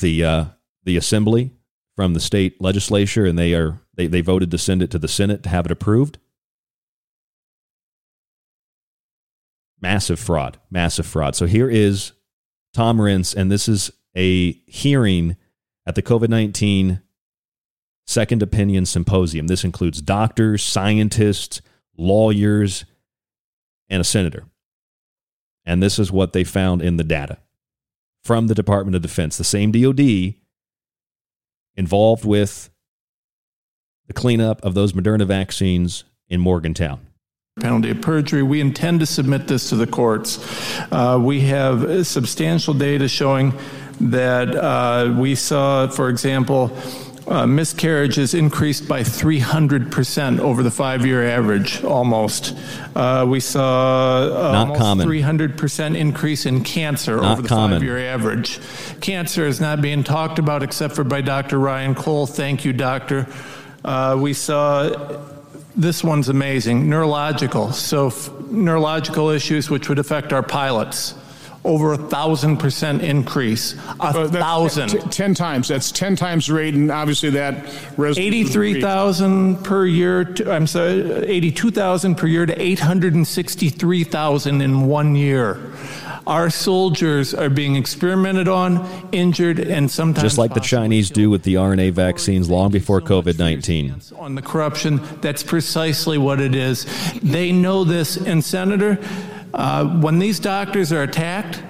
the uh, the assembly from the state legislature, and they are they, they voted to send it to the Senate to have it approved. Massive fraud, massive fraud. So here is Tom Renz, and this is a hearing at the COVID 19 Second Opinion Symposium. This includes doctors, scientists, lawyers, and a senator. And this is what they found in the data from the Department of Defense, the same DoD involved with the cleanup of those Moderna vaccines in Morgantown. Penalty of perjury. We intend to submit this to the courts. Uh, we have substantial data showing that uh, we saw, for example, uh, miscarriages increased by 300% over the five year average, almost. Uh, we saw uh, Not almost common. 300% increase in cancer Not over the five year average. Cancer is not being talked about except for by Dr. Ryan Cole. Thank you, doctor. Uh, we saw this one's amazing neurological. So, f- neurological issues which would affect our pilots. Over a thousand percent increase. A thousand. T- ten times. That's ten times the rate, and obviously that res- Eighty-three thousand per year. To, I'm sorry, eighty-two thousand per year to eight hundred and sixty-three thousand in one year. Our soldiers are being experimented on, injured, and sometimes Just like the Chinese do with the RNA vaccines long before COVID 19. on the corruption. That's precisely what it is. They know this. And, Senator, uh, when these doctors are attacked,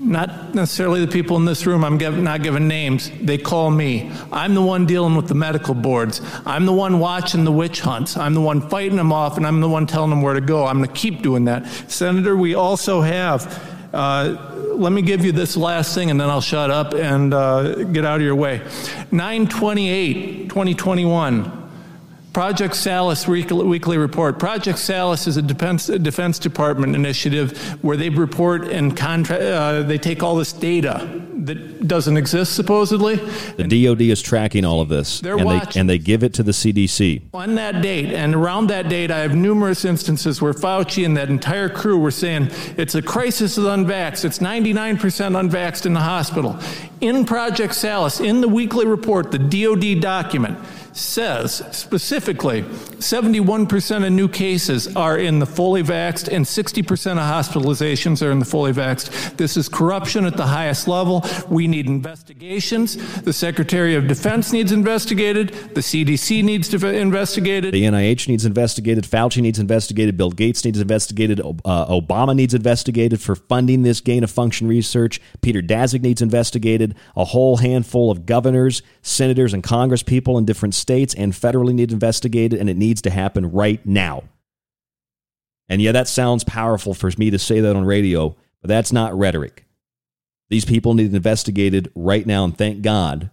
not necessarily the people in this room, I'm giv not giving names, they call me. I'm the one dealing with the medical boards. I'm the one watching the witch hunts. I'm the one fighting them off, and I'm the one telling them where to go. I'm going to keep doing that. Senator, we also have. Uh, let me give you this last thing and then I'll shut up and uh, get out of your way. 928, 2021. Project Salus weekly, report. Project Salus is a defense, defense Department initiative where they report and contract. Uh, they take all this data that doesn't exist supposedly. The DoD is tracking all of this, They're and watching. they and they give it to the CDC. On that date and around that date, I have numerous instances where Fauci and that entire crew were saying it's a crisis of unvaxxed. It's 99% unvaxxed in the hospital. In Project Salus, in the weekly report, the DoD document says specifically 71% of new cases are in the fully vaxxed and 60% of hospitalizations are in the fully vaxxed. This is corruption at the highest level. We need investigations. The Secretary of Defense needs investigated. The CDC needs to investigated. The NIH needs investigated. Fauci needs investigated. Bill Gates needs investigated. Uh, Obama needs investigated for funding this gain of function research. Peter Daszak needs investigated. A whole handful of governors, senators, and Congress people in different states and federally need investigated, and it needs to happen right now. And yeah, that sounds powerful for me to say that on radio, but that's not rhetoric. These people need investigated right now, and thank God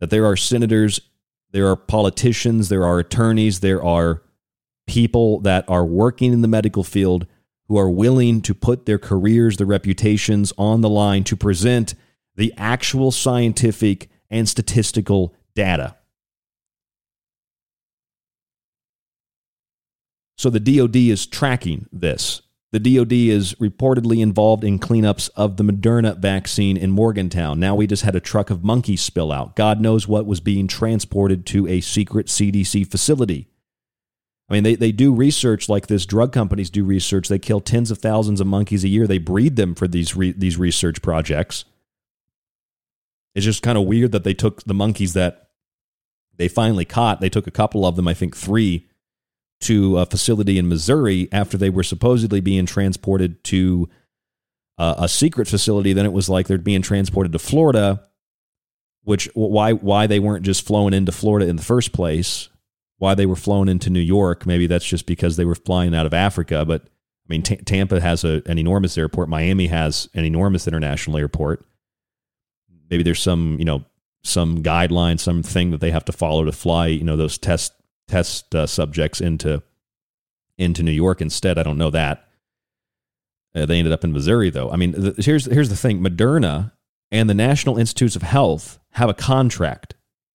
that there are senators, there are politicians, there are attorneys, there are people that are working in the medical field who are willing to put their careers, their reputations on the line to present the actual scientific and statistical data. So the DoD is tracking this. The DoD is reportedly involved in cleanups of the Moderna vaccine in Morgantown. Now we just had a truck of monkeys spill out. God knows what was being transported to a secret CDC facility. I mean, they, they do research like this. Drug companies do research. They kill tens of thousands of monkeys a year. They breed them for these re, these research projects. It's just kind of weird that they took the monkeys that they finally caught. They took a couple of them, I think three, to a facility in Missouri after they were supposedly being transported to uh, a secret facility. Then it was like they're being transported to Florida, which why why they weren't just flown into Florida in the first place. Why they were flown into New York? Maybe that's just because they were flying out of Africa. But I mean, T- Tampa has a, an enormous airport. Miami has an enormous international airport. Maybe there's some you know some guideline, some thing that they have to follow to fly. You know those test test uh, subjects into into New York instead. I don't know that. Uh, they ended up in Missouri, though. I mean, the, here's here's the thing: Moderna and the National Institutes of Health have a contract.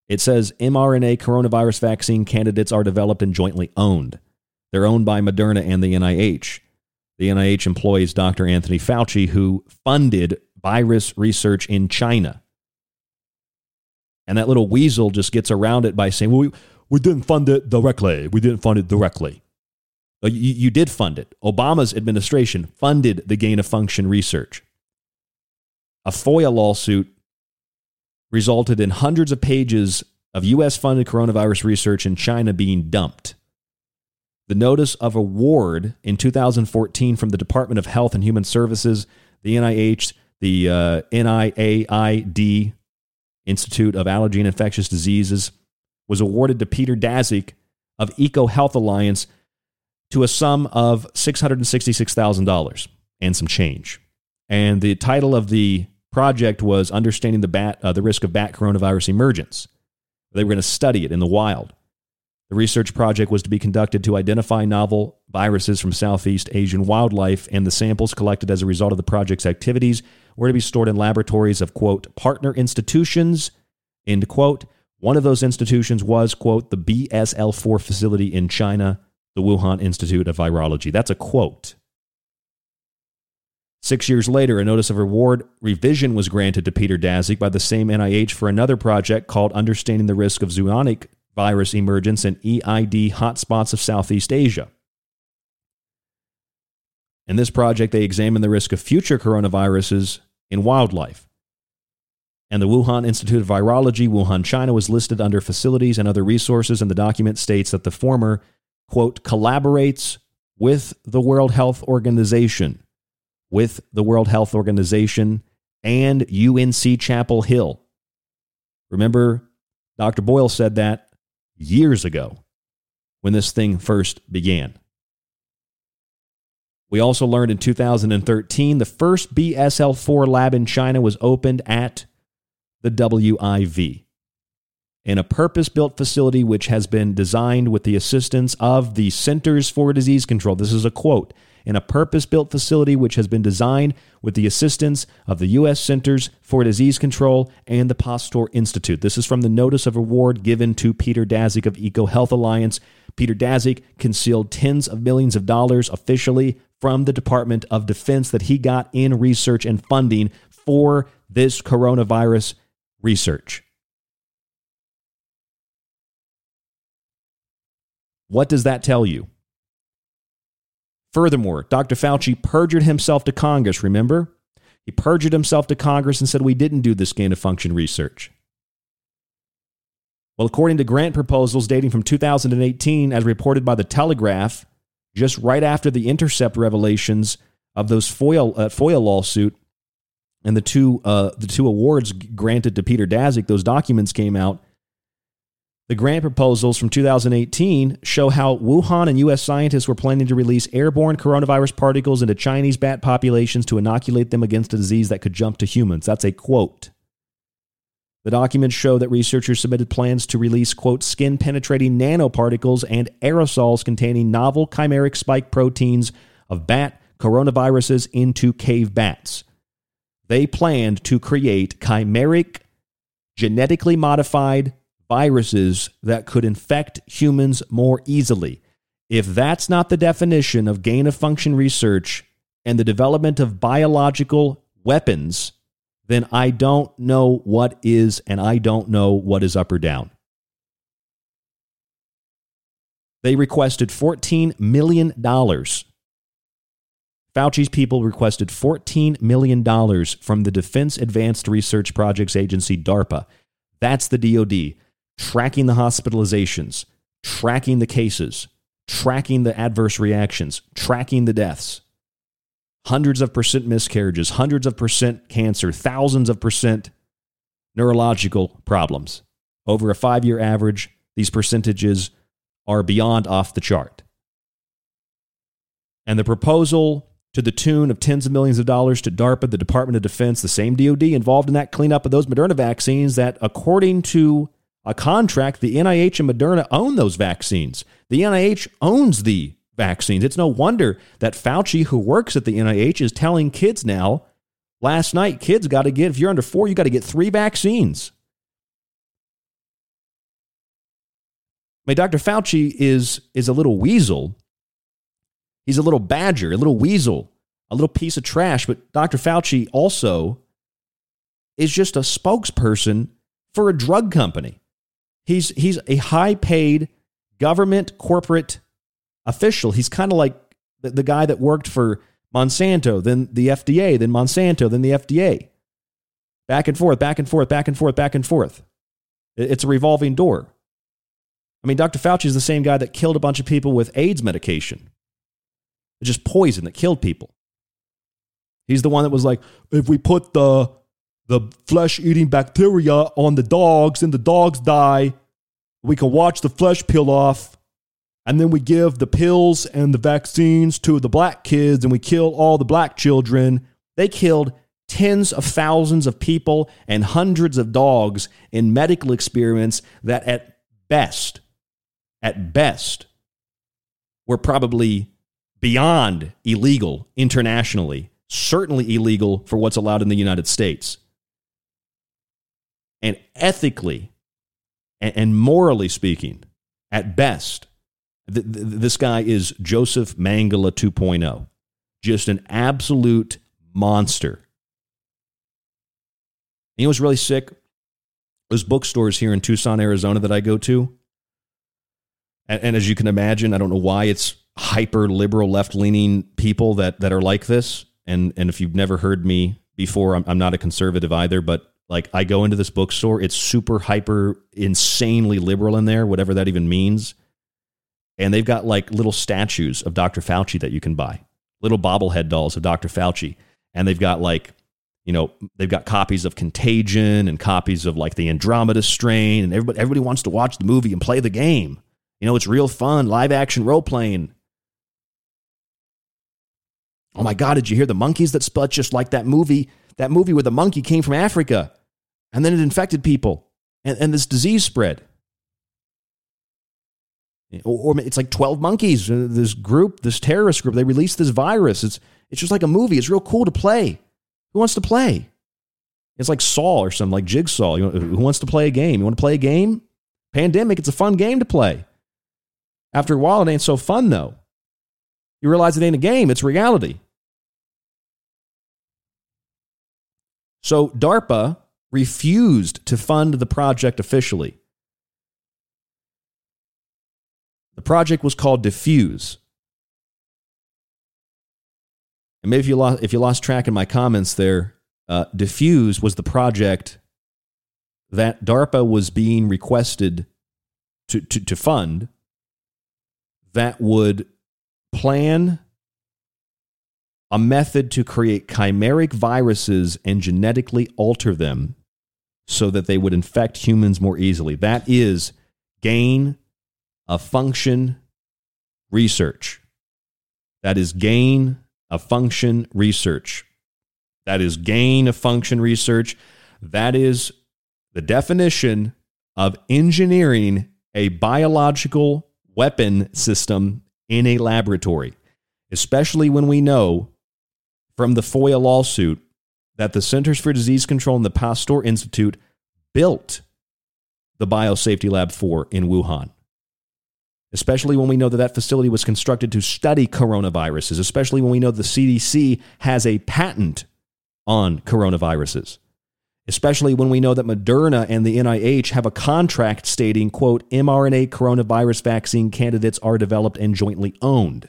It says mRNA coronavirus vaccine candidates are developed and jointly owned. They're owned by Moderna and the NIH. The NIH employs Dr. Anthony Fauci, who funded virus research in China. And that little weasel just gets around it by saying, well, we, we didn't fund it directly. We didn't fund it directly. You, you did fund it. Obama's administration funded the gain of function research. A FOIA lawsuit resulted in hundreds of pages of U.S. funded coronavirus research in China being dumped. The notice of award in 2014 from the Department of Health and Human Services, the NIH, the uh, NIAID, Institute of Allergy and Infectious Diseases, was awarded to Peter Daszak of Eco Health Alliance to a sum of $666,000 and some change. And the title of the project was Understanding the, bat, uh, the Risk of Bat Coronavirus Emergence. They were going to study it in the wild. The research project was to be conducted to identify novel viruses from Southeast Asian wildlife, and the samples collected as a result of the project's activities were to be stored in laboratories of, quote, partner institutions, end quote. One of those institutions was, quote, the BSL 4 facility in China, the Wuhan Institute of Virology. That's a quote. Six years later, a notice of award revision was granted to Peter Daszak by the same NIH for another project called Understanding the Risk of Zoonotic Virus Emergence in EID Hotspots of Southeast Asia. In this project, they examined the risk of future coronaviruses in wildlife. And the Wuhan Institute of Virology, Wuhan, China, was listed under facilities and other resources, and the document states that the former, quote, collaborates with the World Health Organization with the World Health Organization and UNC Chapel Hill. Remember, Dr. Boyle said that years ago when this thing first began. We also learned in 2013 the first BSL 4 lab in China was opened at the WIV in a purpose built facility which has been designed with the assistance of the Centers for Disease Control. This is a quote in a purpose built facility which has been designed with the assistance of the U.S. Centers for Disease Control and the Pasteur Institute. This is from the notice of award given to Peter Daszak of EcoHealth Alliance. Peter Daszak concealed tens of millions of dollars officially from the Department of Defense that he got in research and funding for this coronavirus research. What does that tell you? Furthermore, Dr. Fauci perjured himself to Congress, remember? He perjured himself to Congress and said we didn't do this gain of function research. Well, according to grant proposals dating from 2018, as reported by the Telegraph, just right after the intercept revelations of those FOIA, uh, FOIA lawsuit and the two, uh, the two awards granted to Peter Daszak, those documents came out. The grant proposals from 2018 show how Wuhan and U.S. scientists were planning to release airborne coronavirus particles into Chinese bat populations to inoculate them against a disease that could jump to humans. That's a quote. The documents show that researchers submitted plans to release, quote, skin penetrating nanoparticles and aerosols containing novel chimeric spike proteins of bat coronaviruses into cave bats. They planned to create chimeric, genetically modified viruses that could infect humans more easily. If that's not the definition of gain of function research and the development of biological weapons, then I don't know what is, and I don't know what is up or down. They requested $14 million. Fauci's people requested $14 million from the Defense Advanced Research Projects Agency, DARPA. That's the DoD tracking the hospitalizations, tracking the cases, tracking the adverse reactions, tracking the deaths. Hundreds of percent miscarriages, hundreds of percent cancer, thousands of percent neurological problems. Over a five year average, these percentages are beyond off the chart. And the proposal to the tune of tens of millions of dollars to DARPA, the Department of Defense, the same DoD involved in that cleanup of those Moderna vaccines that, according to a contract. The NIH and Moderna own those vaccines. The NIH owns the vaccines. It's no wonder that Fauci, who works at the NIH, is telling kids now last night, kids got to get, if you're under four, you got to get three vaccines. I mean, Dr. Fauci is, is a little weasel. He's a little badger, a little weasel, a little piece of trash. But Dr. Fauci also is just a spokesperson for a drug company. He's he's a high paid government corporate official. He's kind of like the, the guy that worked for Monsanto, then the FDA, then Monsanto, then the FDA. Back and forth, back and forth, back and forth, back and forth. It's a revolving door. I mean, Dr. Fauci is the same guy that killed a bunch of people with AIDS medication. It's just poison that killed people. He's the one that was like, if we put the the flesh eating bacteria on the dogs and the dogs die, we can watch the flesh peel off. And then we give the pills and the vaccines to the black kids and we kill all the black children. They killed tens of thousands of people and hundreds of dogs in medical experiments that at best, at best, were probably beyond illegal internationally, certainly illegal for what's allowed in the United States. And ethically and, morally speaking, at best, th- th- this guy is Joseph Mengele 2.0. Just an absolute monster. Know what's really sick? Those bookstores here in Tucson, Arizona that I go to. And, and as you can imagine, I don't know why it's hyper liberal left leaning people that that are like this. And and if you've never heard me before, I'm, I'm not a conservative either, but like I go into this bookstore, it's super hyper insanely liberal in there, whatever that even means. And they've got like little statues of Dr. Fauci that you can buy, little bobblehead dolls of Dr. Fauci. And they've got like, you know, they've got copies of Contagion and copies of like the Andromeda strain. And everybody, everybody wants to watch the movie and play the game. You know, it's real fun, live action role playing. Oh my God, did you hear the monkeys that split just like that movie? That movie where the monkey came from Africa and then it infected people and, and this disease spread. Or, it's like 12 monkeys, uh, this group, this terrorist group, they released this virus. It's, it's just like a movie. It's real cool to play. Who wants to play? It's like Saw or something, like Jigsaw. You who wants to play a game? You want to play a game? Pandemic, it's a fun game to play. After a while, it ain't so fun though. You realize it ain't a game, it's reality. So DARPA refused to fund the project officially. The project was called DEFUSE. And maybe if you lost, if you lost track in my comments there, uh, DEFUSE was the project that DARPA was being requested to, to, to fund that would plan a method to create chimeric viruses and genetically alter them so that they would infect humans more easily. That is gain of function research. That is gain of function research. That is gain of function research. That is the definition of engineering a biological weapon system in a laboratory, especially when we know from the FOIA lawsuit that the Centers for Disease Control and the Pasteur Institute built the Biosafety Lab 4 in Wuhan. Especially when we know that that facility was constructed to study coronaviruses, especially when we know the CDC has a patent on coronaviruses. Especially when we know that Moderna and the NIH have a contract stating, quote, mRNA coronavirus vaccine candidates are developed and jointly owned.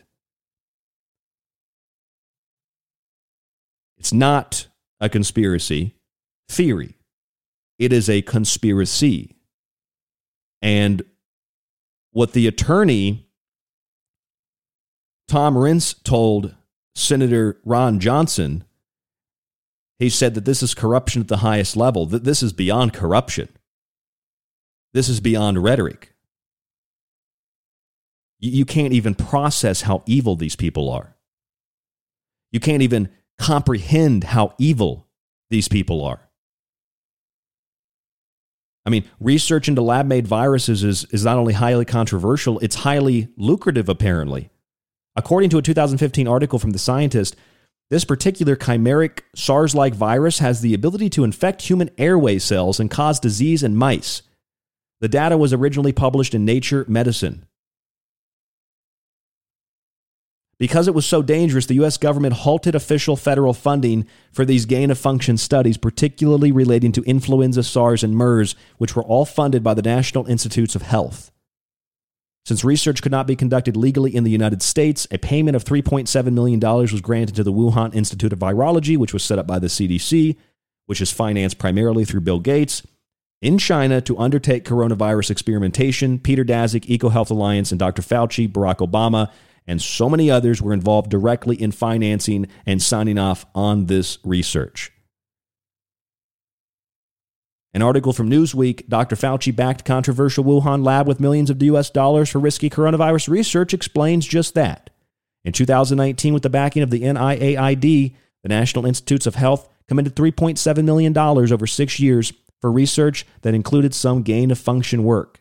It's not a conspiracy theory, it is a conspiracy. And what the attorney, Tom Renz, told Senator Ron Johnson, he said that this is corruption at the highest level, that this is beyond corruption. This is beyond rhetoric. You can't even process how evil these people are. You can't even comprehend how evil these people are. I mean, research into lab made viruses is, is not only highly controversial, it's highly lucrative, apparently. According to a 2015 article from The Scientist, this particular chimeric SARS like virus has the ability to infect human airway cells and cause disease in mice. The data was originally published in Nature Medicine. Because it was so dangerous, the U.S. government halted official federal funding for these gain of function studies, particularly relating to influenza, SARS, and MERS, which were all funded by the National Institutes of Health. Since research could not be conducted legally in the United States, a payment of $3.7 million was granted to the Wuhan Institute of Virology, which was set up by the CDC, which is financed primarily through Bill Gates, in China to undertake coronavirus experimentation. Peter Daszak, EcoHealth Alliance, and Dr. Fauci, Barack Obama, and so many others were involved directly in financing and signing off on this research. An article from Newsweek Dr. Fauci backed controversial Wuhan lab with millions of US dollars for risky coronavirus research explains just that. In 2019, with the backing of the NIAID, the National Institutes of Health committed $3.7 million over six years for research that included some gain of function work.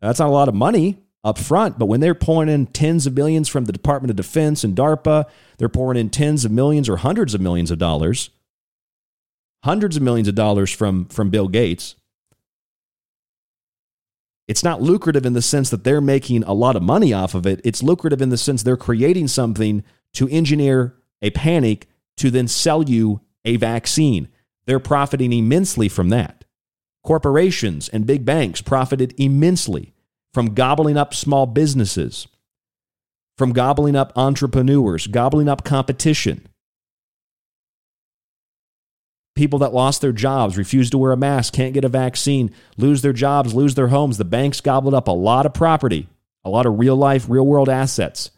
That's not a lot of money up front, but when they're pouring in tens of millions from the Department of Defense and DARPA, they're pouring in tens of millions or hundreds of millions of dollars hundreds of millions of dollars from, from Bill Gates. It's not lucrative in the sense that they're making a lot of money off of it. It's lucrative in the sense they're creating something to engineer a panic to then sell you a vaccine. They're profiting immensely from that. Corporations and big banks profited immensely from gobbling up small businesses, from gobbling up entrepreneurs, gobbling up competition. People that lost their jobs, refused to wear a mask, can't get a vaccine, lose their jobs, lose their homes. The banks gobbled up a lot of property, a lot of real life, real world assets.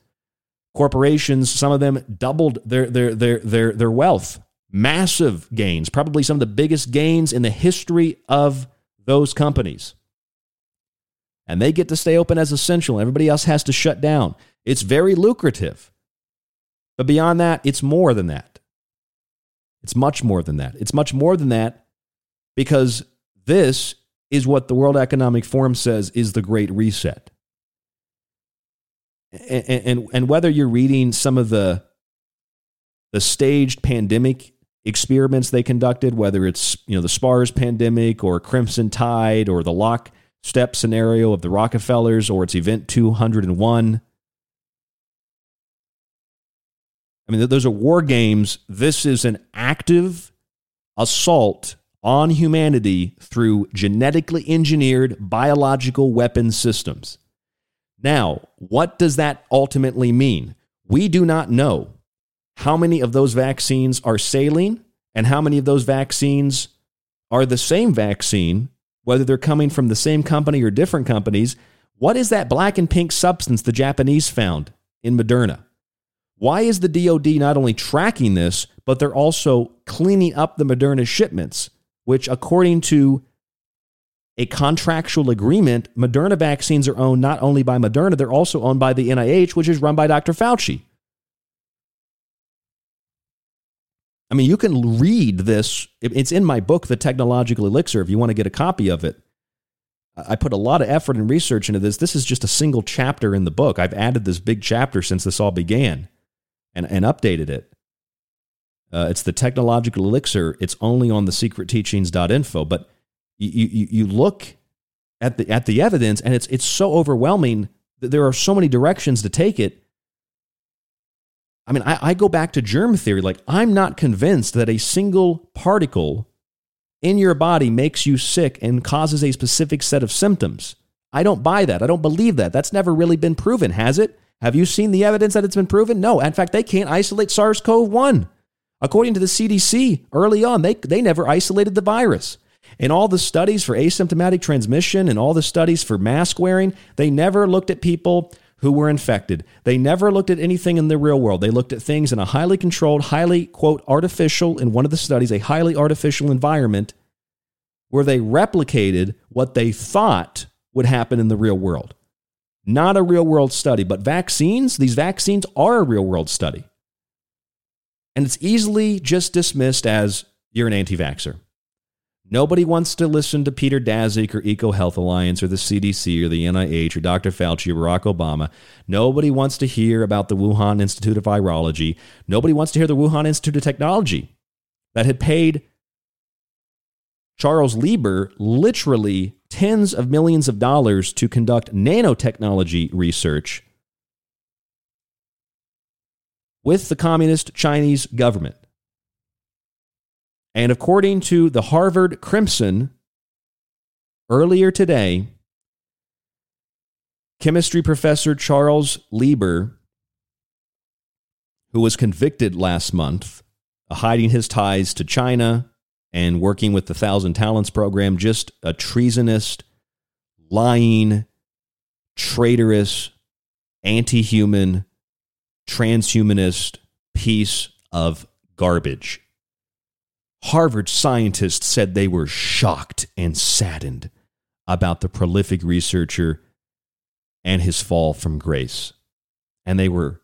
Corporations, some of them doubled their, their, their, their, their wealth. Massive gains, probably some of the biggest gains in the history of those companies. And they get to stay open as essential. Everybody else has to shut down. It's very lucrative. But beyond that, it's more than that. It's much more than that. It's much more than that because this is what the World Economic Forum says is the Great Reset. And, and, and whether you're reading some of the, the staged pandemic experiments they conducted, whether it's you know the SPARS pandemic or Crimson Tide or the lockstep scenario of the Rockefellers or it's Event 201, I mean, those are war games. This is an active assault on humanity through genetically engineered biological weapon systems. Now, what does that ultimately mean? We do not know how many of those vaccines are saline and how many of those vaccines are the same vaccine, whether they're coming from the same company or different companies. What is that black and pink substance the Japanese found in Moderna? Why is the DoD not only tracking this, but they're also cleaning up the Moderna shipments, which, according to a contractual agreement, Moderna vaccines are owned not only by Moderna, they're also owned by the NIH, which is run by Dr. Fauci. I mean, you can read this. It's in my book, The Technological Elixir, if you want to get a copy of it. I put a lot of effort and research into this. This is just a single chapter in the book. I've added this big chapter since this all began and, and updated it. Uh, it's the technological elixir. It's only on the secretteachings.info. But you, you, you look at the, at the evidence, and it's, it's so overwhelming that there are so many directions to take it. I mean, I, I go back to germ theory. Like, I'm not convinced that a single particle in your body makes you sick and causes a specific set of symptoms. I don't buy that. I don't believe that. That's never really been proven, has it? Have you seen the evidence that it's been proven? No. In fact, they can't isolate SARS CoV 1. According to the CDC, early on, they, they never isolated the virus. In all the studies for asymptomatic transmission and all the studies for mask wearing, they never looked at people who were infected. They never looked at anything in the real world. They looked at things in a highly controlled, highly, quote, artificial, in one of the studies, a highly artificial environment where they replicated what they thought would happen in the real world. Not a real world study, but vaccines, these vaccines are a real world study. And it's easily just dismissed as you're an anti vaxxer. Nobody wants to listen to Peter Daszak or EcoHealth Alliance or the CDC or the NIH or Dr. Fauci or Barack Obama. Nobody wants to hear about the Wuhan Institute of Virology. Nobody wants to hear the Wuhan Institute of Technology that had paid Charles Lieber literally tens of millions of dollars to conduct nanotechnology research with the communist Chinese government. And according to the Harvard Crimson, earlier today, chemistry professor Charles Lieber, who was convicted last month of hiding his ties to China and working with the Thousand Talents program, just a treasonous, lying, traitorous, anti human, transhumanist piece of garbage. Harvard scientists said they were shocked and saddened about the prolific researcher and his fall from grace. And they were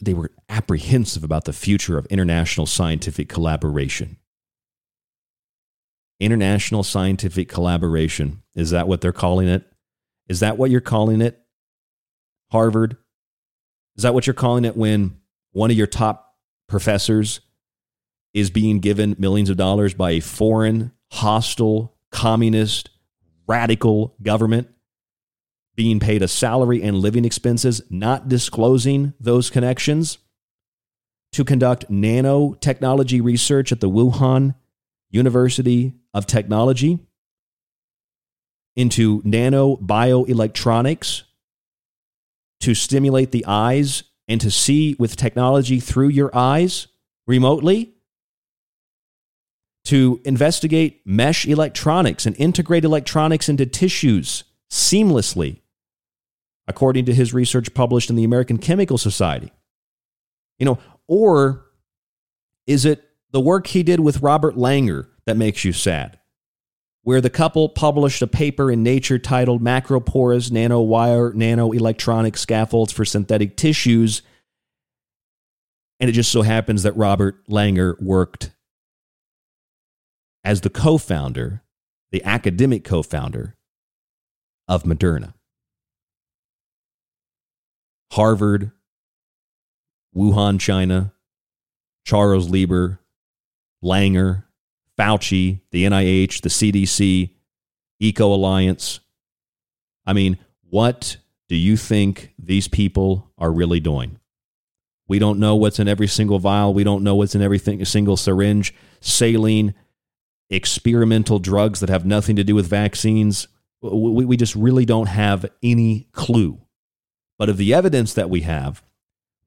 they were apprehensive about the future of international scientific collaboration. International scientific collaboration, is that what they're calling it? Is that what you're calling it? Harvard? Is that what you're calling it when one of your top professors is being given millions of dollars by a foreign, hostile, communist, radical government, being paid a salary and living expenses, not disclosing those connections, to conduct nanotechnology research at the Wuhan University of Technology, into nano bioelectronics, to stimulate the eyes and to see with technology through your eyes remotely to investigate mesh electronics and integrate electronics into tissues seamlessly, according to his research published in the American Chemical Society. You know, or is it the work he did with Robert Langer that makes you sad? Where the couple published a paper in Nature titled Macroporous Nanowire Nanoelectronic Scaffolds for Synthetic Tissues. And it just so happens that Robert Langer worked as the co founder, the academic co founder of Moderna. Harvard, Wuhan, China, Charles Lieber, Langer, Fauci, the NIH, the CDC, Eco Alliance. I mean, what do you think these people are really doing? We don't know what's in every single vial. We don't know what's in every single syringe. Saline, experimental drugs that have nothing to do with vaccines. We, we just really don't have any clue. But of the evidence that we have,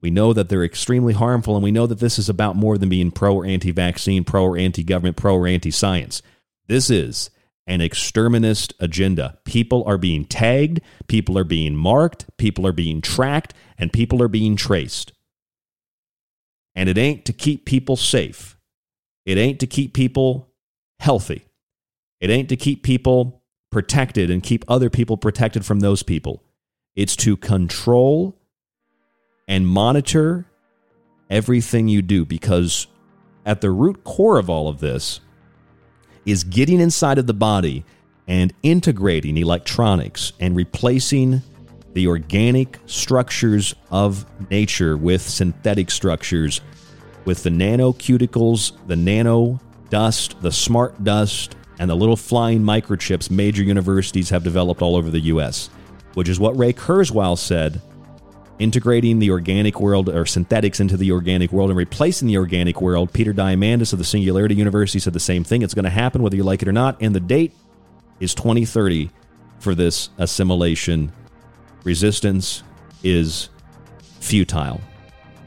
we know that they're extremely harmful, and we know that this is about more than being pro or anti vaccine, pro or anti government, pro or anti science. This is an exterminist agenda. People are being tagged, people are being marked, people are being tracked, and people are being traced. And it ain't to keep people safe. It ain't to keep people healthy. It ain't to keep people protected and keep other people protected from those people. It's to control and monitor everything you do because at the root core of all of this is getting inside of the body and integrating electronics and replacing the organic structures of nature with synthetic structures with the nanocuticles, the nano dust, the smart dust, and the little flying microchips major universities have developed all over the U.S., which is what Ray Kurzweil said integrating the organic world or synthetics into the organic world and replacing the organic world. Peter Diamandis of the Singularity University said the same thing. It's going to happen whether you like it or not. And the date is 2030 for this assimilation. Resistance is futile.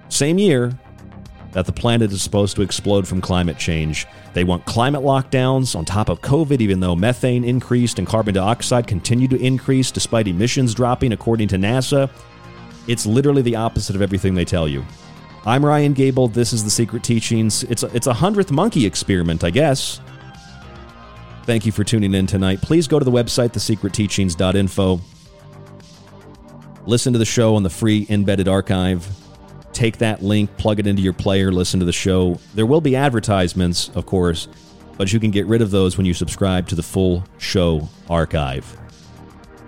Same year, that the planet is supposed to explode from climate change. They want climate lockdowns on top of COVID, even though methane increased and carbon dioxide continued to increase despite emissions dropping, according to NASA. It's literally the opposite of everything they tell you. I'm Ryan Gable. This is The Secret Teachings. It's a, it's a hundredth monkey experiment, I guess. Thank you for tuning in tonight. Please go to the website, thesecretteachings.info. Listen to the show on the free embedded archive take that link, plug it into your player, listen to the show. There will be advertisements, of course, but you can get rid of those when you subscribe to the full show archive.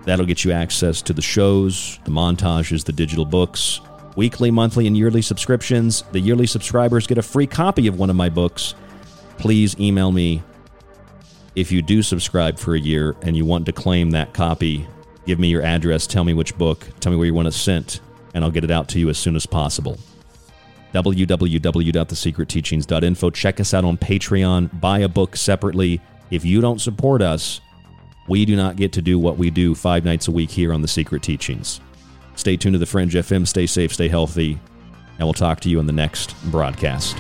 That'll get you access to the shows, the montages, the digital books, weekly, monthly, and yearly subscriptions. The yearly subscribers get a free copy of one of my books. Please email me if you do subscribe for a year and you want to claim that copy. Give me your address, tell me which book, tell me where you want it sent and I'll get it out to you as soon as possible. www.thesecretteachings.info. Check us out on Patreon. Buy a book separately. If you don't support us, we do not get to do what we do five nights a week here on The Secret Teachings. Stay tuned to the Fringe FM. Stay safe, stay healthy, and we'll talk to you in the next broadcast.